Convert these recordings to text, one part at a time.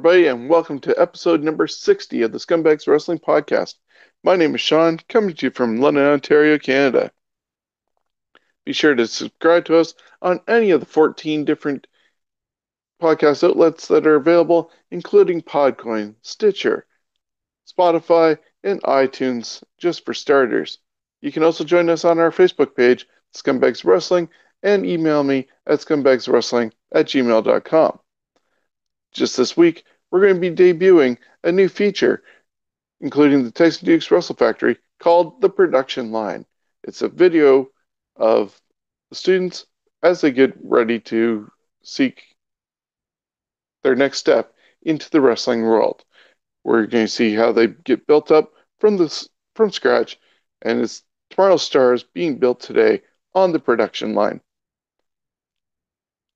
Everybody, and welcome to episode number 60 of the Scumbags Wrestling Podcast. My name is Sean, coming to you from London, Ontario, Canada. Be sure to subscribe to us on any of the 14 different podcast outlets that are available, including Podcoin, Stitcher, Spotify, and iTunes, just for starters. You can also join us on our Facebook page, Scumbags Wrestling, and email me at scumbagswrestling at gmail.com. Just this week, we're going to be debuting a new feature, including the Tyson Dukes Wrestle Factory, called The Production Line. It's a video of the students as they get ready to seek their next step into the wrestling world. We're going to see how they get built up from this from scratch, and it's tomorrow's stars being built today on the production line.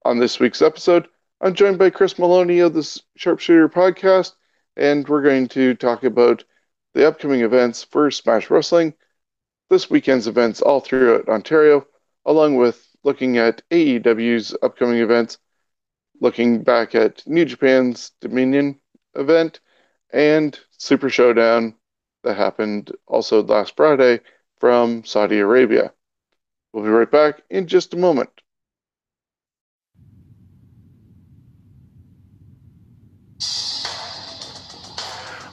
On this week's episode, I'm joined by Chris Maloney of the Sharpshooter podcast, and we're going to talk about the upcoming events for Smash Wrestling, this weekend's events all throughout Ontario, along with looking at AEW's upcoming events, looking back at New Japan's Dominion event, and Super Showdown that happened also last Friday from Saudi Arabia. We'll be right back in just a moment.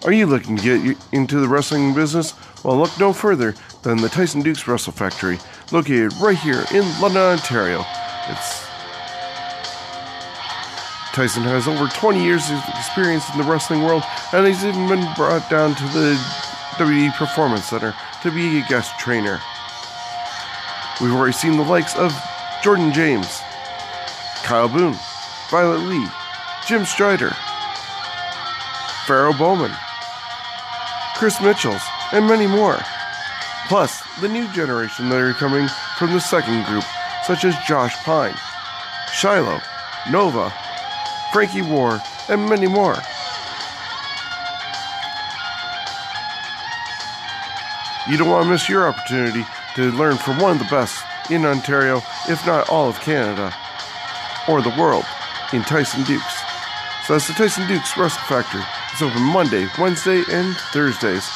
Are you looking to get into the wrestling business? Well, look no further than the Tyson Dukes Wrestle Factory, located right here in London, Ontario. It's Tyson has over 20 years of experience in the wrestling world, and he's even been brought down to the WWE Performance Center to be a guest trainer. We've already seen the likes of Jordan James, Kyle Boone, Violet Lee, Jim Strider, Pharaoh Bowman, Chris Mitchells, and many more. Plus, the new generation that are coming from the second group, such as Josh Pine, Shiloh, Nova, Frankie War, and many more. You don't want to miss your opportunity to learn from one of the best in Ontario, if not all of Canada, or the world, in Tyson Dukes. So that's the Tyson Dukes Wrestle Factory. It's open Monday, Wednesday, and Thursdays,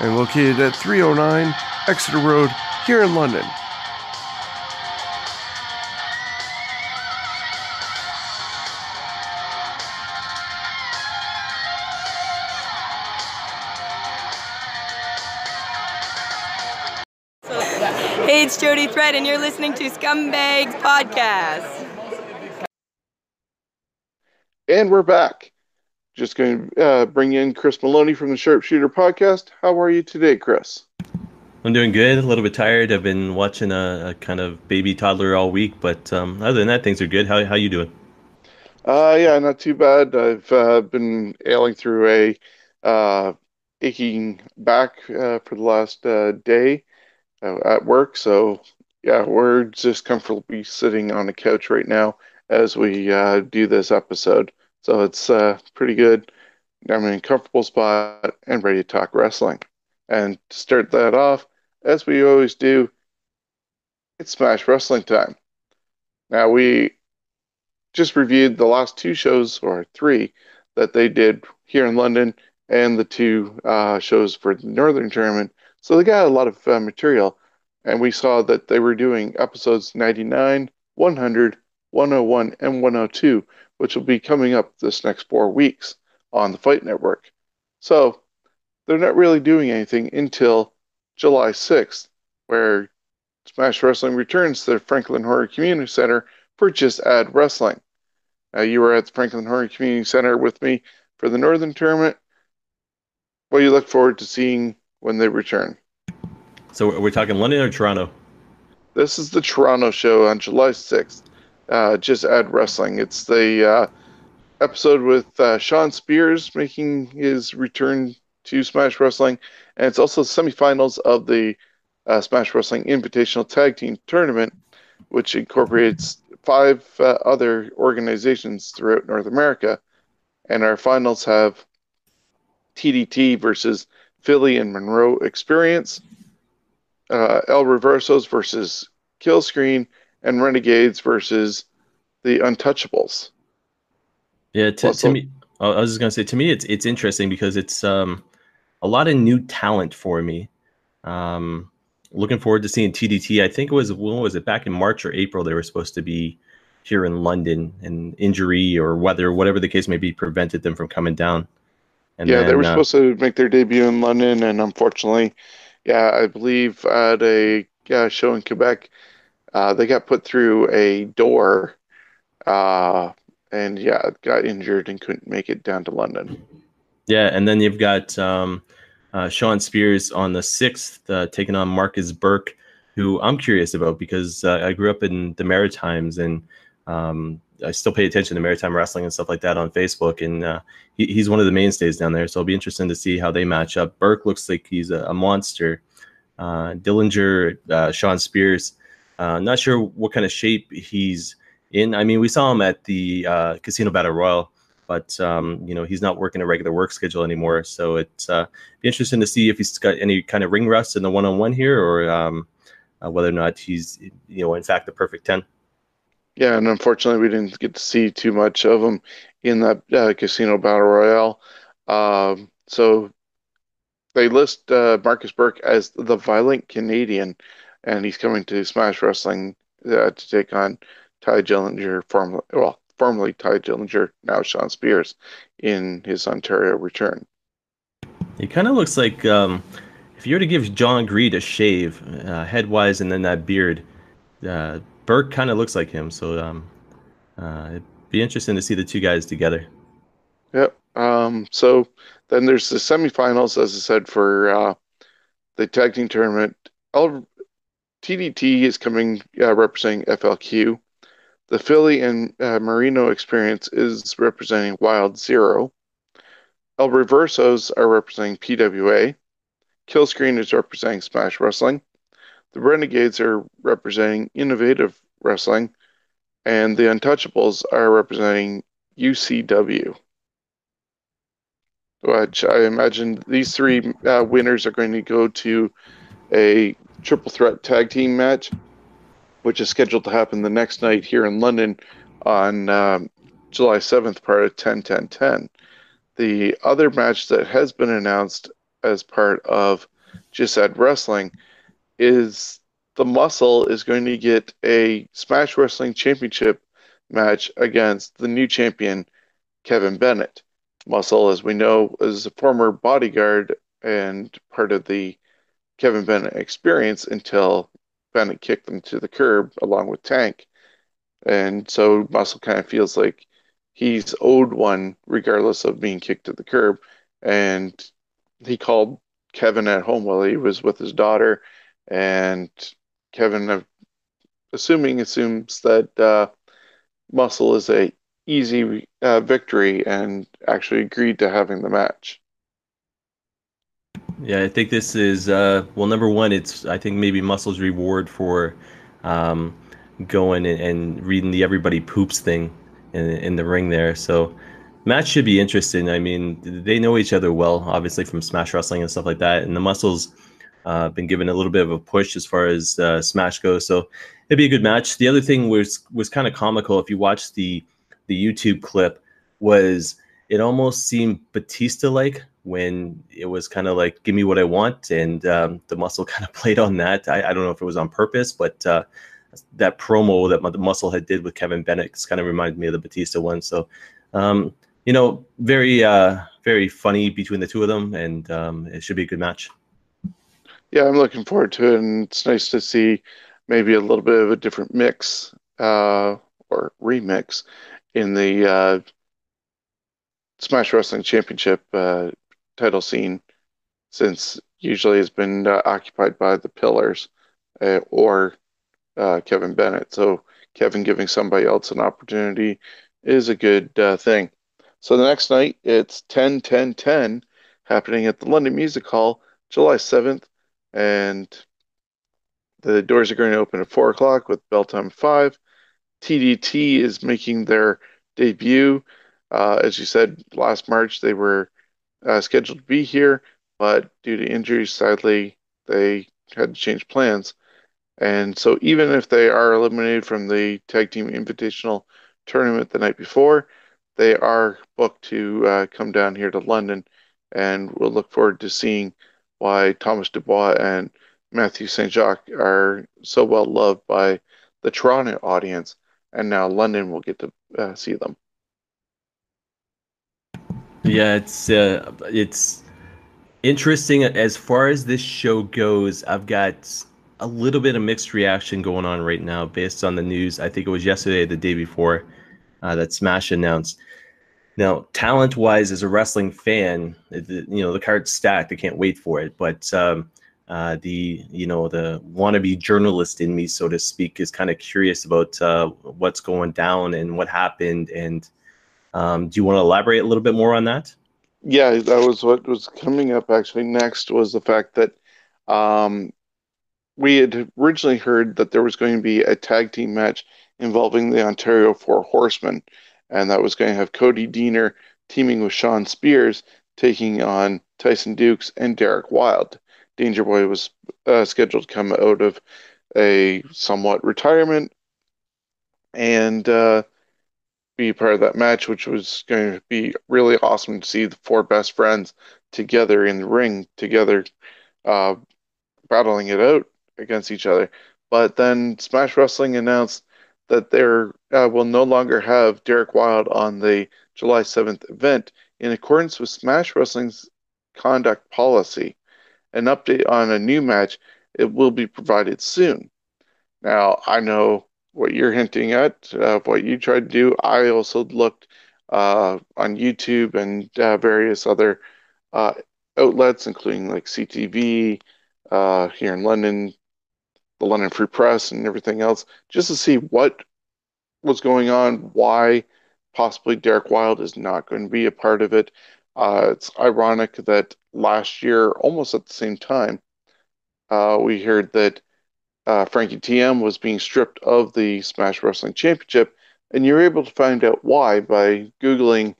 and located at 309 Exeter Road here in London. Hey, it's Jody Threat, and you're listening to Scumbags Podcast. And we're back. Just going to uh, bring in Chris Maloney from the Sharpshooter podcast. How are you today, Chris? I'm doing good. A little bit tired. I've been watching a, a kind of baby toddler all week, but um, other than that, things are good. How how you doing? Uh, yeah, not too bad. I've uh, been ailing through a uh, aching back uh, for the last uh, day uh, at work. So, yeah, we're just comfortably sitting on the couch right now as we uh, do this episode. So it's uh, pretty good. I'm in a comfortable spot and ready to talk wrestling. And to start that off, as we always do, it's Smash Wrestling time. Now we just reviewed the last two shows or three that they did here in London and the two uh, shows for the Northern Tournament. So they got a lot of uh, material, and we saw that they were doing episodes 99, 100, 101, and 102, which will be coming up this next four weeks on the Fight Network. So they're not really doing anything until July 6th, where Smash Wrestling returns to the Franklin Horner Community Center for Just Add Wrestling. Uh, you were at the Franklin Horner Community Center with me for the Northern Tournament. What do you look forward to seeing when they return? So are we're talking London or Toronto? This is the Toronto show on July 6th. Uh, Just Add Wrestling. It's the uh, episode with uh, Shawn Spears making his return to Smash Wrestling, and it's also the semifinals of the uh, Smash Wrestling Invitational Tag Team Tournament, which incorporates five uh, other organizations throughout North America. And our finals have TDT versus Philly and Monroe Experience, El Reversos versus Killscreen, and Renegades versus the Untouchables. Yeah, to, to me, I was just gonna say to me, it's it's interesting because it's um a lot of new talent for me. Um, looking forward to seeing TDT. I think it was when was it back in March or April they were supposed to be here in London, and injury or weather, whatever the case may be, prevented them from coming down. And yeah, they were uh, supposed to make their debut in London, and unfortunately, yeah, I believe at a yeah, show in Quebec, uh, they got put through a door, uh, and yeah, got injured and couldn't make it down to London. Yeah, and then you've got um, uh, Shawn Spears on the sixth, uh, taking on Marcus Burke, who I'm curious about because uh, I grew up in the Maritimes and um, I still pay attention to maritime wrestling and stuff like that on Facebook, and uh, he, he's one of the mainstays down there. So it'll be interesting to see how they match up. Burke looks like he's a, a monster. Uh, Dillinger, uh, Shawn Spears, uh, not sure what kind of shape he's in. I mean, we saw him at the uh, Casino Battle Royal but um, you know he's not working a regular work schedule anymore. So it's uh, be interesting to see if he's got any kind of ring rust in the one-on-one here, or um, uh, whether or not he's you know in fact the perfect ten. Yeah, and unfortunately, we didn't get to see too much of him in that uh, Casino Battle Royale. Um, so they list uh, Marcus Burke as the Violent Canadian, and he's coming to Smash Wrestling uh, to take on Tye Dillinger, formerly well, formerly Tye Dillinger, now Shawn Spears, in his Ontario return. He kind of looks like um, if you were to give John Greed a shave, uh, head wise, and then that beard, uh, Burke kind of looks like him. So um, uh, it'd be interesting to see the two guys together. Yep. Um, so then there's the semifinals, as I said, for uh, the tag team tournament. L- TDT is coming uh, representing FLQ. The Philly and uh, Marino experience is representing Wild Zero. El Reversos are representing PWA. Killscreen is representing Smash Wrestling. The Renegades are representing Innovative Wrestling. And the Untouchables are representing UCW which I imagine these three uh, winners are going to go to a triple threat tag team match, which is scheduled to happen the next night here in London on um, July 7th, part of 10 10 10. The other match that has been announced as part of Just Add Wrestling is the Muscle is going to get a Smash Wrestling Championship match against the new champion, Kevin Bennett. Muscle, as we know, is a former bodyguard and part of the Kevin Bennett experience until Bennett kicked them to the curb along with Tank. And so Muscle kind of feels like he's owed one regardless of being kicked to the curb. And he called Kevin at home while he was with his daughter. And Kevin, uh, assuming, assumes that uh, Muscle is a easy uh, victory and actually agreed to having the match. Yeah, I think this is uh, well. Number one, it's I think maybe Muscle's reward for um, going and, and reading the everybody poops thing in, in the ring there. So match should be interesting. I mean, they know each other well, obviously from Smash Wrestling and stuff like that. And the Muscles uh, been given a little bit of a push as far as uh, Smash goes. So it'd be a good match. The other thing was was kind of comical if you watch the the YouTube clip was it almost seemed Batista like when it was kind of like give me what I want, and um, the muscle kind of played on that. I, I, don't know if it was on purpose, but uh, that promo that the muscle had did with Kevin Bennett kind of reminded me of the Batista one. So, um, you know, very uh, very funny between the two of them, and um, it should be a good match. Yeah, I'm looking forward to it, and it's nice to see maybe a little bit of a different mix uh, or remix in the uh, Smash Wrestling Championship uh, title scene, since usually it's been uh, occupied by the Pillars uh, or uh, Kevin Bennett. So Kevin giving somebody else an opportunity is a good uh, thing. So the next night it's 10 10 10 happening at the London Music Hall, July 7th, and the doors are going to open at 4 o'clock with bell time 5. TDT is making their debut. Uh, as you said, last March they were uh, scheduled to be here, but due to injuries, sadly, they had to change plans. And so, even if they are eliminated from the Tag Team Invitational tournament the night before, they are booked to uh, come down here to London. And we'll look forward to seeing why Thomas Dubois and Matthew St. Jacques are so well loved by the Toronto audience. And now London will get to uh, see them. Yeah, it's uh, it's interesting as far as this show goes. I've got a little bit of mixed reaction going on right now based on the news. I think it was yesterday, the day before, uh, that Smash announced. Now, talent wise, as a wrestling fan, the, you know the card's stacked. I can't wait for it. But um, uh, the you know the wannabe journalist in me, so to speak, is kind of curious about uh, what's going down and what happened. And um, do you want to elaborate a little bit more on that? Yeah, that was what was coming up actually next was the fact that um, we had originally heard that there was going to be a tag team match involving the Ontario Four Horsemen, and that was going to have Cody Deaner teaming with Shawn Spears, taking on Tyson Dukes and Derek Wylde. Danger Boy was uh, scheduled to come out of a somewhat retirement and uh, be part of that match, which was going to be really awesome to see the four best friends together in the ring together, uh, battling it out against each other. But then Smash Wrestling announced that they uh, will no longer have Derek Wylde on the July 7th event in accordance with Smash Wrestling's conduct policy. An update on a new match it will be provided soon. Now, I know what you're hinting at, uh, what you tried to do. I also looked uh, on YouTube and uh, various other uh, outlets, including like CTV uh, here in London, the London Free Press and everything else, just to see what was going on, why possibly Derek Wylde is not going to be a part of it. Uh, it's ironic that last year, almost at the same time, we heard that uh, Frankie TM was being stripped of the Smash Wrestling Championship, and you're able to find out why by Googling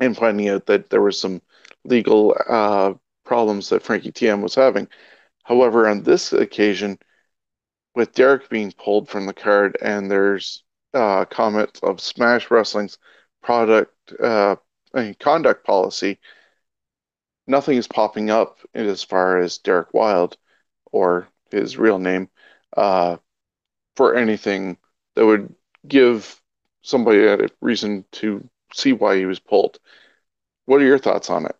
and finding out that there were some legal uh, problems that Frankie TM was having. However, on this occasion, with Derek being pulled from the card, and there's uh, comments of Smash Wrestling's product uh, conduct policy. Nothing is popping up as far as Derek Wylde or his real name uh, for anything that would give somebody a reason to see why he was pulled. What are your thoughts on it?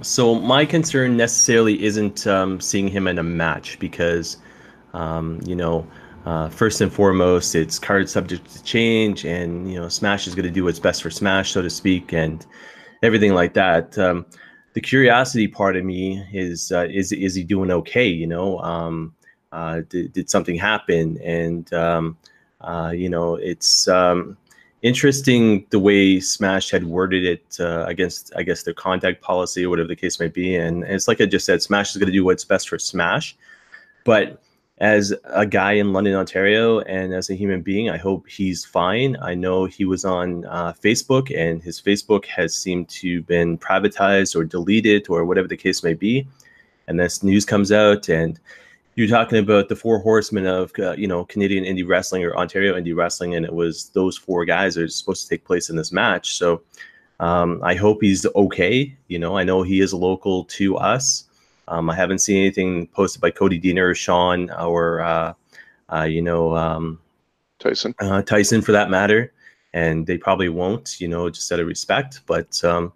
So my concern necessarily isn't um, seeing him in a match because um, you know, uh, first and foremost, it's card subject to change, and you know, Smash is going to do what's best for Smash, so to speak, and everything like that. Um, the curiosity part of me is uh, is is he doing okay? You know, um, uh, did, did something happen? And um, uh, you know, it's um, interesting the way Smash had worded it uh, against, I guess, their contact policy or whatever the case may be. And, and it's like I just said, Smash is going to do what's best for Smash, but as a guy in London, Ontario, and as a human being, I hope he's fine. I know he was on uh, Facebook, and his Facebook has seemed to been privatized or deleted or whatever the case may be. And this news comes out, and you're talking about the four horsemen of uh, you know Canadian indie wrestling or Ontario indie wrestling, and it was those four guys that are supposed to take place in this match. So um, I hope he's okay. You know, I know he is local to us. Um, I haven't seen anything posted by Cody Deaner or Sean or uh, uh, you know um, Tyson. uh, Tyson for that matter, and they probably won't, you know, just out of respect. But um,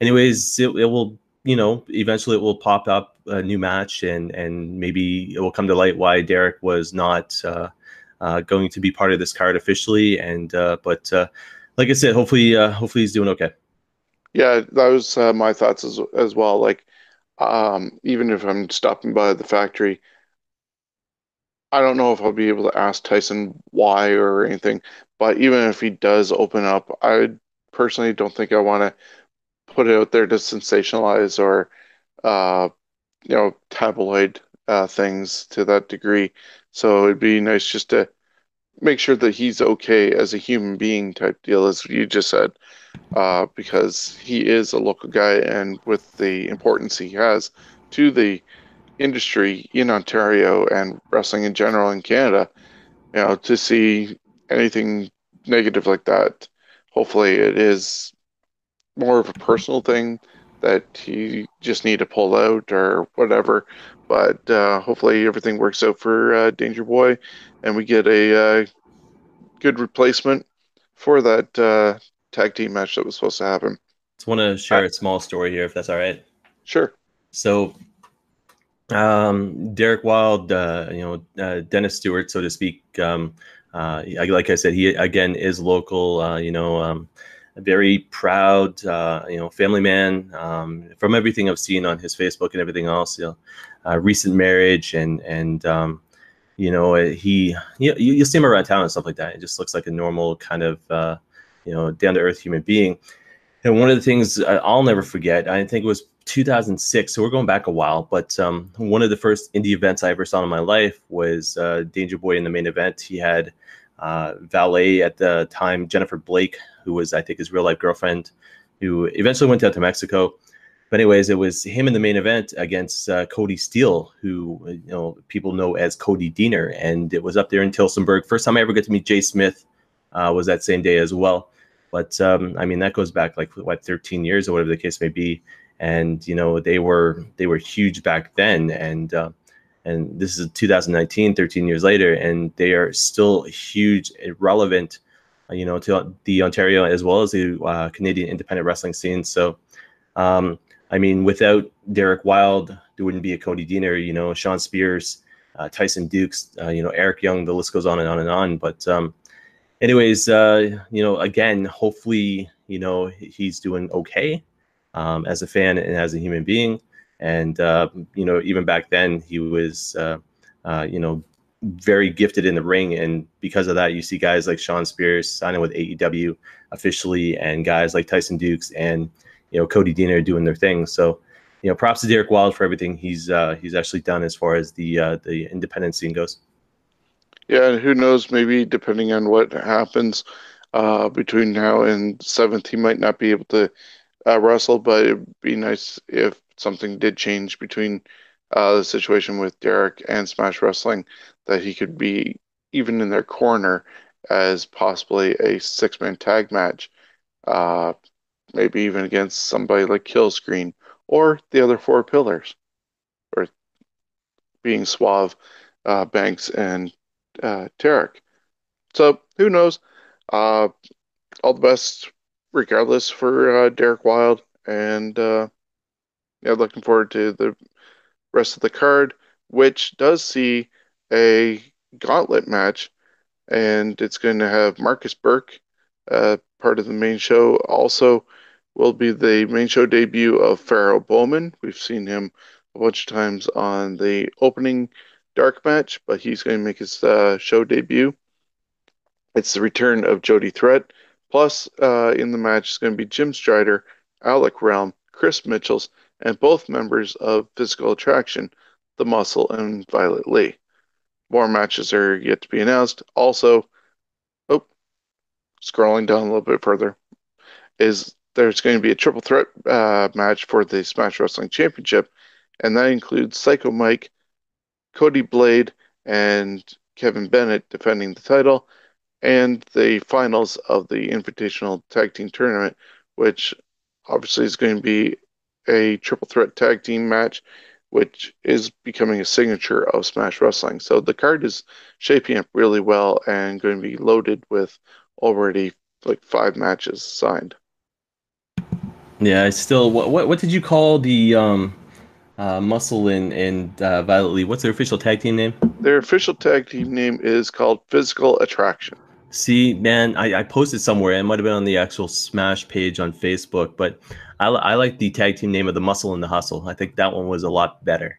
anyways, it, it will, you know, eventually it will pop up a new match, and and maybe it will come to light why Derek was not uh, uh, going to be part of this card officially. And uh, but uh, like I said, hopefully, uh, hopefully he's doing okay. Yeah, that was uh, my thoughts as as well. Like, um, even if I'm stopping by the factory, I don't know if I'll be able to ask Tyson why or anything. But even if he does open up, I personally don't think I want to put it out there to sensationalize or, uh, you know, tabloid uh, things to that degree. So it'd be nice just to make sure that he's okay as a human being type deal, as you just said, uh, because he is a local guy, and with the importance he has to the industry in Ontario and wrestling in general in Canada, you know, to see anything negative like that, hopefully it is more of a personal thing that he just need to pull out or whatever. But uh, hopefully everything works out for uh, Danger Boy, and we get a uh, good replacement for that uh, tag team match that was supposed to happen. Just want to share a small story here, if that's all right. Sure. So, um, Derek Wylde, uh, you know, uh, Dennis Stewart, so to speak. Um, uh, like I said, he again is local. Uh, you know, um, very proud. Uh, you know, family man. Um, from everything I've seen on his Facebook and everything else, you know, uh, recent marriage and and um, you know he you, you see him around town and stuff like that. It just looks like a normal kind of uh, you know down to earth human being. And one of the things I'll never forget, I think it was 2006, so we're going back a while, but um, one of the first indie events I ever saw in my life was uh, Danger Boy in the main event. He had uh, valet at the time, Jennifer Blake, who was, I think, his real life girlfriend, who eventually went out to Mexico. But anyways, it was him in the main event against uh, Cody Steele, who you know people know as Cody Deaner, and it was up there in Tillsonburg. First time I ever get to meet Jay Smith uh, was that same day as well. But um, I mean, that goes back like what 13 years or whatever the case may be. And you know they were they were huge back then. And uh, and this is 2019 13 years later. And they are still huge and relevant uh, you know to the ontario as well as the uh, canadian independent wrestling scene. So um, i mean without derek wylde there wouldn't be a cody deaner you know shawn spears uh, tyson dukes uh, you know eric young the list goes on and on and on but um, anyways uh, you know again hopefully you know he's doing okay um, as a fan and as a human being. And uh, you know, even back then, he was uh, uh, you know very gifted in the ring, and because of that, you see guys like Shawn Spears signing with AEW officially, and guys like Tyson Dukes and you know Cody Deaner doing their thing. So you know, props to Derek Wylde for everything he's uh, he's actually done as far as the uh, the independent scene goes. Yeah, and who knows? Maybe depending on what happens uh, between now and seventh, he might not be able to uh, wrestle, but it'd be nice if something did change between uh, the situation with Derek and Smash Wrestling, that he could be even in their corner as possibly a six man tag match, uh, maybe even against somebody like Killscreen or the other four pillars, or being Suave, uh, Banks, and uh, Tarek. So who knows? Uh, all the best regardless for uh, Derek Wylde, and uh, yeah, looking forward to the rest of the card, which does see a gauntlet match, and it's going to have Marcus Burke, uh, part of the main show. Also, will be the main show debut of Pharaoh Bowman. We've seen him a bunch of times on the opening dark match, but he's going to make his uh, show debut. It's the return of Jody Threat Plus, uh, in the match is going to be Jim Strider, Alec Realm, Chris Mitchells, and both members of Physical Attraction, The Muscle, and Violet Lee. More matches are yet to be announced. Also, oh, scrolling down a little bit further, is there's going to be a triple threat uh, match for the Smash Wrestling Championship, and that includes Psycho Mike, Cody Blade and Kevin Bennett defending the title, and the finals of the Invitational Tag Team Tournament, which obviously is going to be a triple threat tag team match, which is becoming a signature of Smash Wrestling. So the card is shaping up really well and going to be loaded with already like five matches signed. Yeah, I still. What what, what did you call the um, uh, Muscle and and uh, Violet Lee? What's their official tag team name? Their official tag team name is called Physical Attraction. See, man, I, I posted somewhere. It might have been on the actual Smash page on Facebook, but I, I like the tag team name of the Muscle and the Hustle. I think that one was a lot better.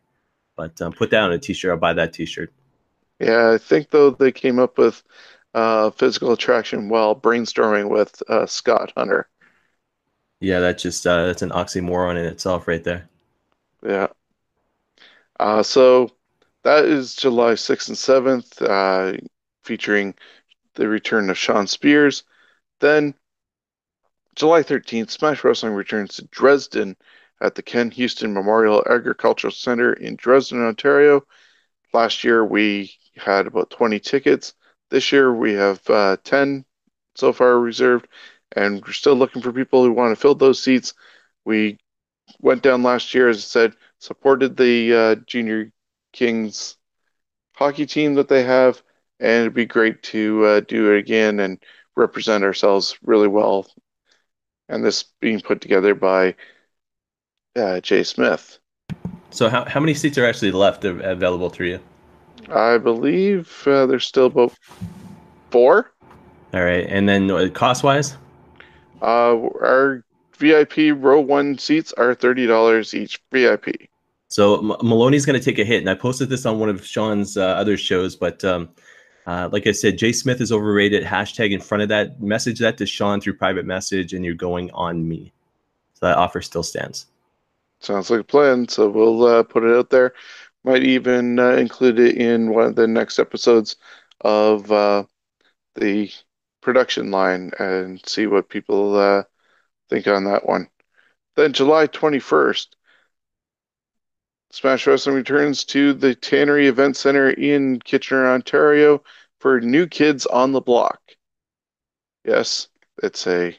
But um, put that on a T-shirt. I'll buy that T-shirt. Yeah, I think though they came up with uh, Physical Attraction while brainstorming with uh, Scott Hunter. Yeah, that's just uh, that's an oxymoron in itself, right there. Yeah. Uh, so that is July 6th and 7th, uh, featuring the return of Shawn Spears. Then July 13th, Smash Wrestling returns to Dresden at the Ken Houston Memorial Agricultural Center in Dresden, Ontario. Last year we had about 20 tickets. This year we have uh, 10 so far reserved, and we're still looking for people who want to fill those seats. We went down last year, as I said, supported the uh, Junior Kings hockey team that they have, and it'd be great to uh, do it again and represent ourselves really well. And this being put together by uh, Jay Smith. So how, how many seats are actually left available to you? I believe uh, there's still about four. All right, and then uh, cost wise, Uh, our VIP row one seats are thirty dollars each. VIP. so M- Maloney's going to take a hit, and I posted this on one of Sean's uh, other shows. But um, uh, like I said, Jay Smith is overrated. Hashtag in front of that. Message that to Sean through private message, and you're going on me. So that offer still stands. Sounds like a plan. So we'll uh, put it out there. Might even uh, include it in one of the next episodes of uh, the production line and see what people uh, think on that one. Then July 21st, Smash Wrestling returns to the Tannery Event Center in Kitchener, Ontario for New Kids on the Block. Yes, it's a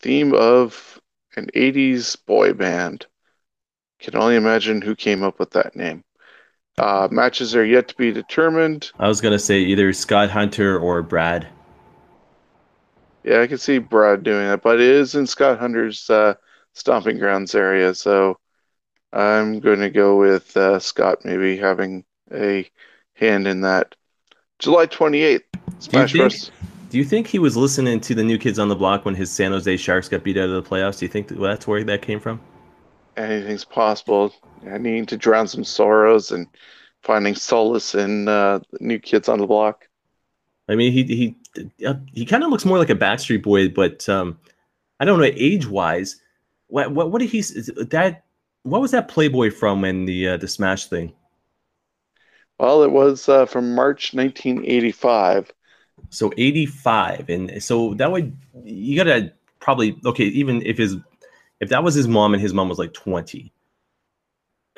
theme of an 80s boy band. Can only imagine who came up with that name. Uh, matches are yet to be determined. I was going to say either Scott Hunter or Brad. Yeah, I can see Brad doing that, but it is in Scott Hunter's uh, stomping grounds area, so I'm going to go with uh, Scott maybe having a hand in that. July 28th, Smash think- Bros. Do you think he was listening to the New Kids on the Block when his San Jose Sharks got beat out of the playoffs? Do you think that's where that came from? Anything's possible. I need to drown some sorrows and finding solace in uh, New Kids on the Block. I mean, he he uh, he kind of looks more like a Backstreet Boy, but um, I don't know age wise. What what what did he that? What was that Playboy from in the uh, the Smash thing? Well, it was uh, from March 1985. So eighty five, and so that would you gotta probably okay. Even if his if that was his mom and his mom was like twenty,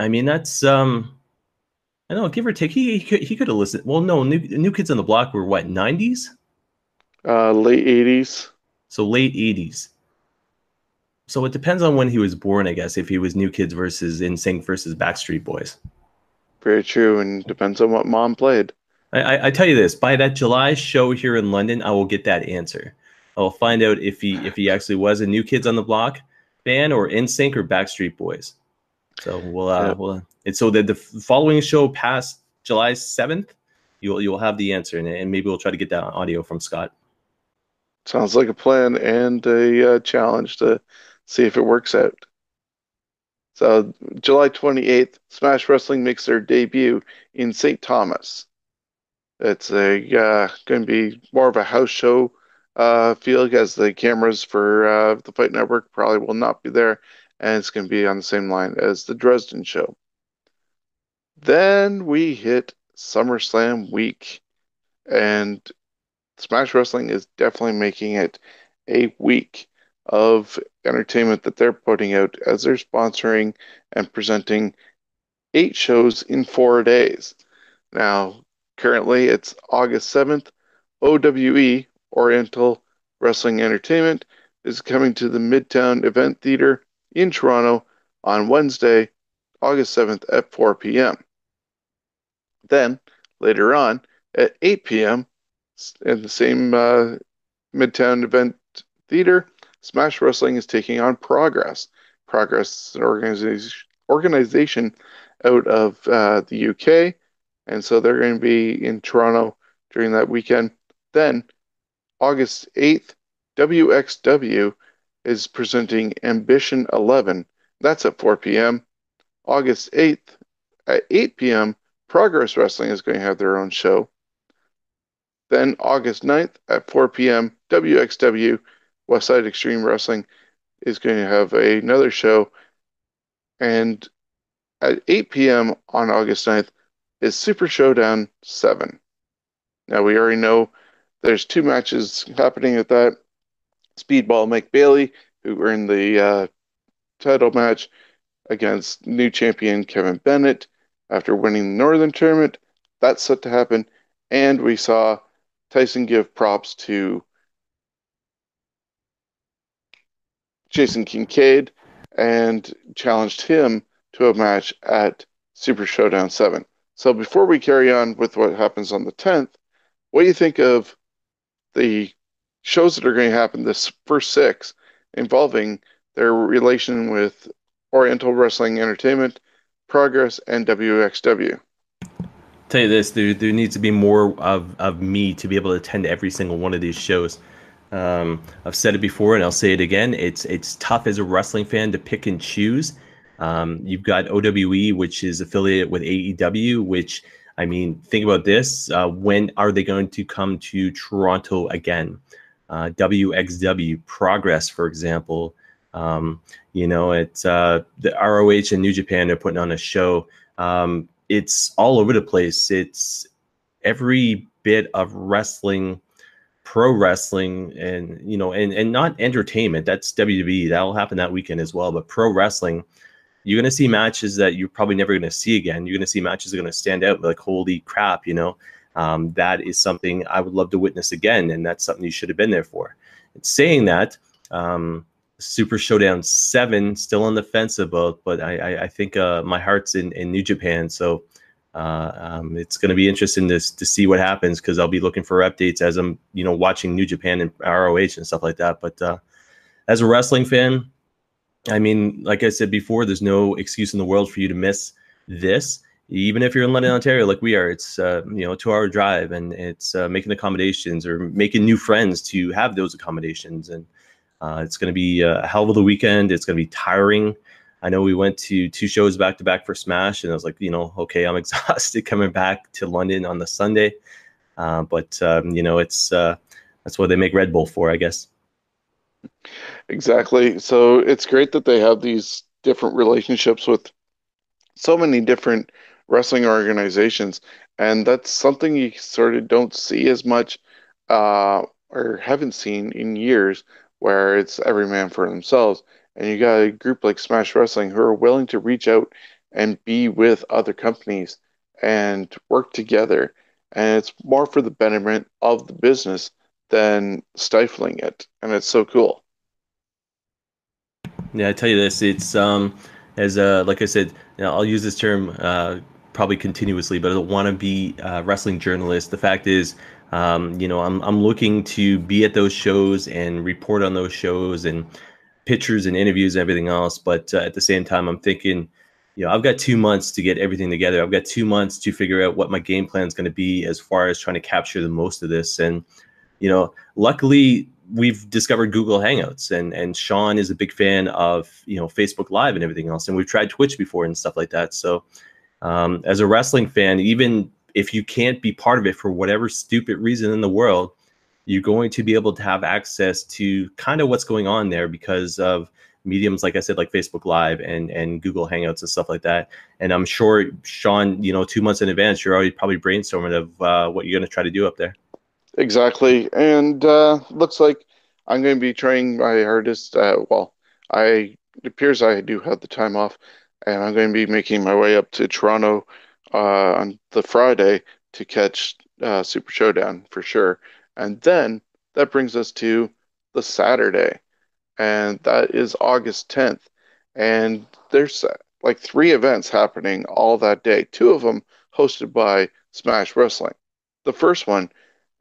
I mean that's um. I don't know, give or take. He he could, he could have listened. Well, no, new new kids on the block were what nineties. Uh, late 80s. So late 80s. So it depends on when he was born, I guess, if he was New Kids versus NSYNC versus Backstreet Boys. Very true, and depends on what mom played. I, I, I tell you this, by that July show here in London, I will get that answer. I will find out if he if he actually was a New Kids on the Block fan or NSYNC or Backstreet Boys. So we'll uh, Yeah. we'll and so the, the following show past July 7th, you'll you'll have the answer and, and maybe we'll try to get that audio from Scott. Sounds like a plan and a uh, challenge to see if it works out. So, July 28th, Smash Wrestling makes their debut in St. Thomas. It's a uh, going to be more of a house show uh, feel as the cameras for uh, the Fight Network probably will not be there, and it's going to be on the same line as the Dresden show. Then we hit SummerSlam week, and Smash Wrestling is definitely making it a week of entertainment that they're putting out as they're sponsoring and presenting eight shows in four days. Now, currently it's August 7th. OWE, Oriental Wrestling Entertainment, is coming to the Midtown Event Theater in Toronto on Wednesday, August 7th at 4 p.m. Then, later on, at 8 p.m., in the same uh, Midtown Event Theater, Smash Wrestling is taking on Progress. Progress is an organization, organization out of uh, the UK, and so they're going to be in Toronto during that weekend. Then, August 8th, WXW is presenting Ambition 11. That's at 4 p.m. August 8th at 8 p.m., Progress Wrestling is going to have their own show. Then August 9th at 4 p.m., WXW Westside Extreme Wrestling is going to have another show. And at 8 p.m. on August 9th is Super Showdown 7. Now, we already know there's two matches happening at that. Speedball Mike Bailey, who earned the uh, title match against new champion Kevin Bennett after winning the Northern Tournament. That's set to happen. And we saw Tyson give props to Jason Kincaid and challenged him to a match at Super Showdown 7. So before we carry on with what happens on the 10th, what do you think of the shows that are going to happen. This first six involving their relation with Oriental Wrestling Entertainment, Progress, and WXW? tell you this there, there needs to be more of, of me to be able to attend every single one of these shows. Um, i've said it before and i'll say it again it's it's tough as a wrestling fan to pick and choose. Um, you've got owe which is affiliated with aew which i mean think about this uh, when are they going to come to toronto again uh, wxw progress for example um, you know it's uh, the roh and new japan are putting on a show um, it's all over the place. It's every bit of wrestling, pro wrestling, and you know, and and not entertainment. That's WWE. That'll happen that weekend as well. But pro wrestling, you're gonna see matches that you're probably never gonna see again. You're gonna see matches that are gonna stand out like holy crap, you know. Um, that is something I would love to witness again, and that's something you should have been there for. And saying that, um, Super Showdown seven, still on the fence about, but I, I, I think uh, my heart's in, in New Japan, so uh, um, it's going to be interesting to to see what happens because I'll be looking for updates as I'm you know watching New Japan and ROH and stuff like that. But uh, as a wrestling fan, I mean, like I said before, there's no excuse in the world for you to miss this. Even if you're in London, Ontario, like we are, it's uh, you know a two-hour drive, and it's uh, making accommodations or making new friends to have those accommodations and uh, it's going to be a hell of a weekend. It's going to be tiring. I know we went to two shows back to back for Smash, and I was like, you know, okay, I'm exhausted coming back to London on the Sunday. Uh, but um, you know, it's uh, that's what they make Red Bull for, I guess. Exactly. So it's great that they have these different relationships with so many different wrestling organizations, and that's something you sort of don't see as much uh, or haven't seen in years where it's every man for themselves. And you got a group like Smash Wrestling who are willing to reach out and be with other companies and work together. And it's more for the betterment of the business than stifling it. And it's so cool. Yeah, I tell you this, it's um as uh like I said, you know, I'll use this term uh probably continuously, but I don't want to be a wrestling journalist. The fact is, um, you know, I'm I'm looking to be at those shows and report on those shows and pictures and interviews and everything else. But uh, at the same time, I'm thinking, you know, I've got two months to get everything together. I've got two months to figure out what my game plan is going to be as far as trying to capture the most of this. And you know, luckily we've discovered Google Hangouts, and and Sean is a big fan of you know Facebook Live and everything else, and we've tried Twitch before and stuff like that. So, um, as a wrestling fan, even if you can't be part of it for whatever stupid reason in the world, you're going to be able to have access to kind of what's going on there because of mediums like I said, like Facebook Live and and Google Hangouts and stuff like that. And I'm sure Sean, you know, two months in advance, you're already probably brainstorming of uh, what you're going to try to do up there. Exactly, and uh, looks like I'm going to be trying my hardest. Uh, well, I it appears I do have the time off and I'm going to be making my way up to Toronto uh, on the Friday to catch uh, Super Showdown for sure. And then that brings us to the Saturday, and that is August 10th. And there's uh, like three events happening all that day, two of them hosted by Smash Wrestling. The first one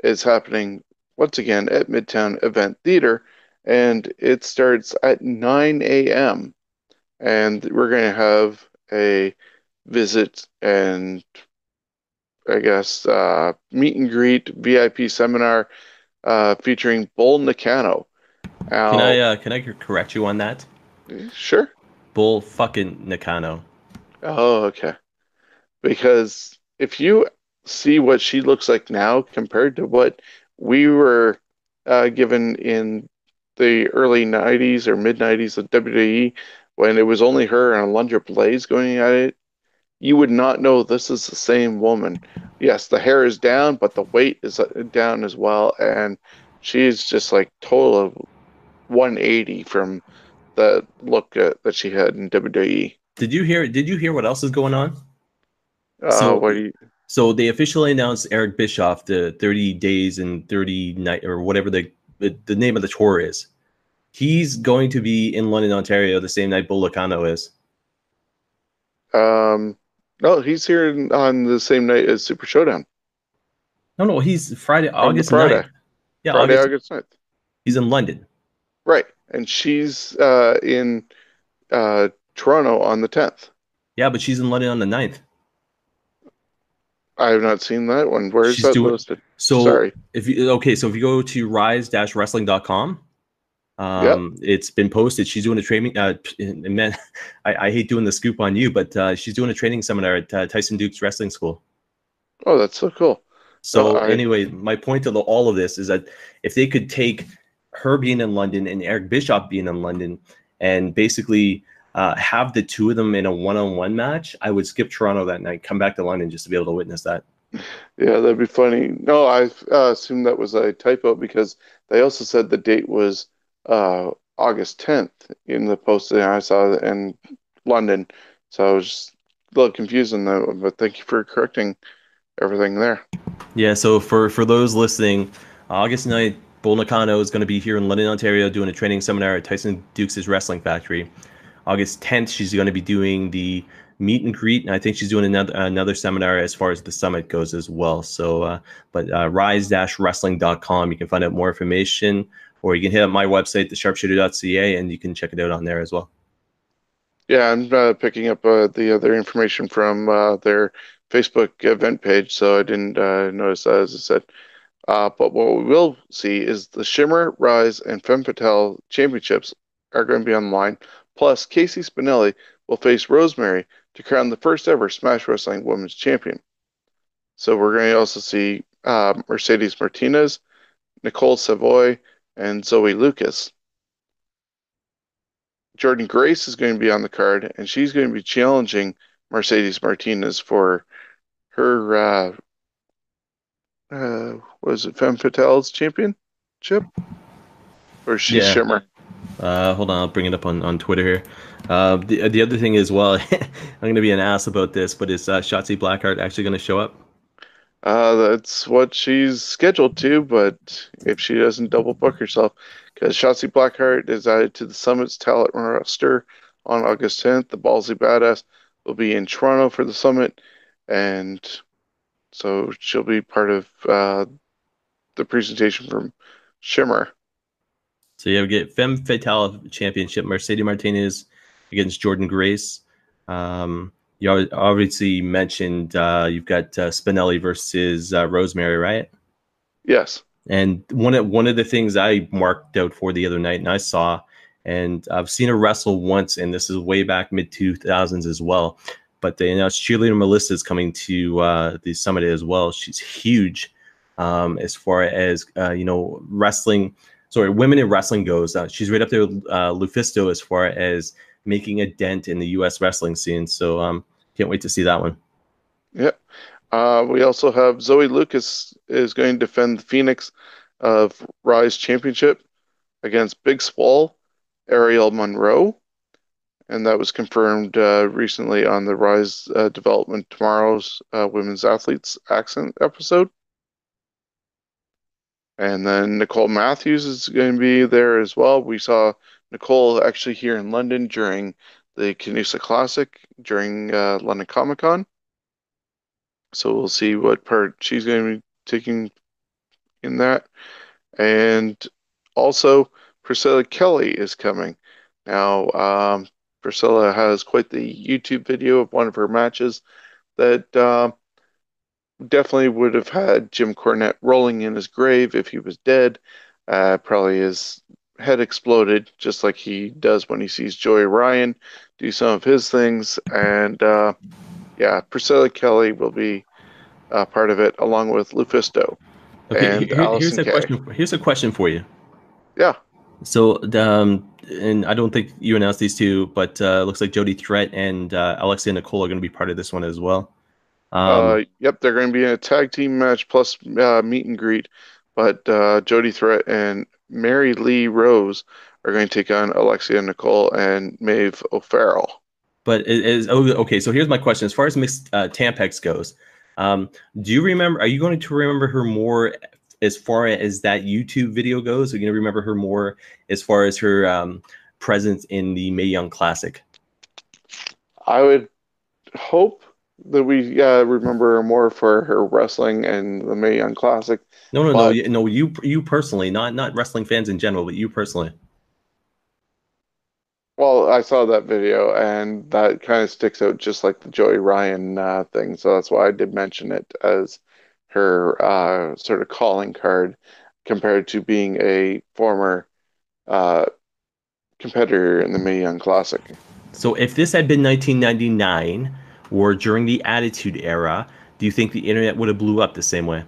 is happening once again at Midtown Event Theater, and it starts at 9 a.m. And we're going to have a visit and I guess uh, meet and greet VIP seminar uh, featuring Bull Nakano. Now, Can I uh, can I correct you on that? sure. Bull fucking Nakano. Oh, okay. Because if you see what she looks like now compared to what we were uh, given in the early 90s or mid 90s of WWE, when it was only her and Alundra Blaze going at it, you would not know this is the same woman. Yes, the hair is down, but the weight is uh, down as well, and she's just like total of 180 from the look uh, that she had in WWE. Did you hear? Did you hear what else is going on? Uh, So- what do you? So they officially announced Eric Bischoff the 30 days and 30 night or whatever the the name of the tour is. He's going to be in London, Ontario, the same night Bull is. Um, no, he's here on the same night as Super Showdown. No, no, he's Friday, August Friday. 9th. Yeah, Friday, August, August 9th. he's in London. Right. And she's uh, in uh, Toronto on the 10th. Yeah, but she's in London on the 9th. I have not seen that one. Where is She's that doing- listed? So Sorry. if you okay, so if you go to rise-wrestling.com, um, it's been posted. She's doing a training. Uh, man, I, I hate doing the scoop on you, but uh, she's doing a training seminar at uh, Tyson Duke's Wrestling School. Oh, that's so cool. So I- anyway, my point to the, all of this is that if they could take her being in London and Eric Bischoff being in London and basically uh, have the two of them in a one-on-one match, I would skip Toronto that night, come back to London just to be able to witness that. Yeah, that'd be funny. No, I uh, assumed that was a typo because they also said the date was uh, August 10th in the post that I saw in London. So I was just a little on that but thank you for correcting everything there. Yeah, so for for those listening, August 9th, Bull Nakano is going to be here in London, Ontario, doing a training seminar at Tyson Dukes' Wrestling Factory. August 10th, she's going to be doing the meet and greet, and I think she's doing another another seminar as far as the summit goes as well. So, uh, but uh, rise-wrestling.com, you can find out more information, or you can hit up my website, thesharpshooter.ca, and you can check it out on there as well. Yeah, I'm uh, picking up uh, the other information from uh, their Facebook event page, so I didn't uh, notice that, as I said. Uh, but what we will see is the Shimmer, Rise, and Femme Fatale championships are going to be online. Plus, Casey Spinelli will face Rosemary to crown the first ever Smash Wrestling Women's Champion. So we're going to also see uh, Mercedes Martinez, Nicole Savoy, and Zoe Lucas. Jordan Grace is going to be on the card, and she's going to be challenging Mercedes Martinez for her uh, uh, was it Femme Fatale's championship, or she's Yeah. Shimmer? Uh, hold on, I'll bring it up on, on Twitter here. Uh, the, the other thing is, well, I'm going to be an ass about this, but is uh, Shotzi Blackheart actually going to show up? Uh, that's what she's scheduled to, but if she doesn't double book herself, because Shotzi Blackheart is added to the Summit's talent roster on August 10th. The Ballsy Badass will be in Toronto for the Summit, and so she'll be part of uh, the presentation from Shimmer. So you have get Femme Fatale Championship, Mercedes Martinez against Jordan Grace. Um, you obviously mentioned uh, you've got uh, Spinelli versus uh, Rosemary, right? Yes. And one of one of the things I marked out for the other night, and I saw, and I've seen her wrestle once, and this is way back mid two thousands as well. But they announced cheerleader Melissa is coming to uh, the summit as well. She's huge um, as far as uh, you know wrestling. Sorry, women in wrestling goes. Uh, she's right up there with uh, Lufisto as far as making a dent in the U.S. wrestling scene. So um, can't wait to see that one. Yep. Uh, we also have Zoe Lucas is going to defend the Phoenix of Rise Championship against Big Swole, Ariel Monroe, and that was confirmed uh, recently on the Rise uh, Development Tomorrow's uh, Women's Athletes Ascent episode. And then Nicole Matthews is going to be there as well. We saw Nicole actually here in London during the Canusa Classic during uh, London Comic Con. So we'll see what part she's going to be taking in that. And also, Priscilla Kelly is coming. Now, um, Priscilla has quite the YouTube video of one of her matches that uh, definitely would have had Jim Cornette rolling in his grave if he was dead. Uh, probably his head exploded, just like he does when he sees Joey Ryan do some of his things. And uh, yeah, Priscilla Kelly will be uh, part of it, along with Lufisto. Okay, and here- here's Allysin a Kay. question. Here's a question for you. Yeah. So, um, and I don't think you announced these two, but uh, looks like Jody Threat and uh, Alexia Nicole are going to be part of this one as well. Um, uh, yep, they're going to be in a tag team match plus uh, meet and greet. But uh, Jody Threat and Mary Lee Rose are going to take on Alexia Nicole and Maeve O'Farrell. But it is oh, okay. So here's my question: as far as mixed uh, Tampex goes, um, do you remember? Are you going to remember her more as far as that YouTube video goes? Are you going to remember her more as far as her um, presence in the Mae Young Classic? I would hope that we uh, remember more for her wrestling and the Mae Young Classic. No, no, no, you- no. You, you personally, not not wrestling fans in general, but you personally. Well, I saw that video, and that kind of sticks out just like the Joey Ryan uh, thing. So that's why I did mention it as her uh, sort of calling card compared to being a former uh, competitor in the Mae Young Classic. So if this had been 1999 or during the Attitude Era, do you think the internet would have blew up the same way?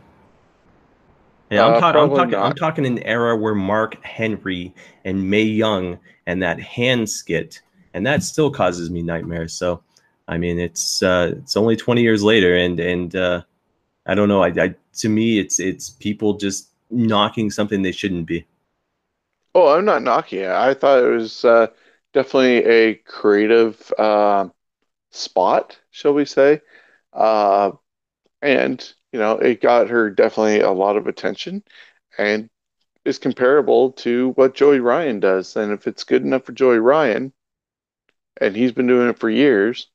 Yeah, I'm, Uh, ta- I'm talking. I'm talking an era where Mark Henry and Mae Young and that hand skit, and that still causes me nightmares. So, I mean, it's uh, it's only 20 years later, and and uh, I don't know. I, I to me, it's it's people just knocking something they shouldn't be. Oh, I'm not knocking it. I thought it was uh, definitely a creative uh, spot, shall we say. Uh, and, you know, it got her definitely a lot of attention and is comparable to what Joey Ryan does. And if it's good enough for Joey Ryan, and he's been doing it for years,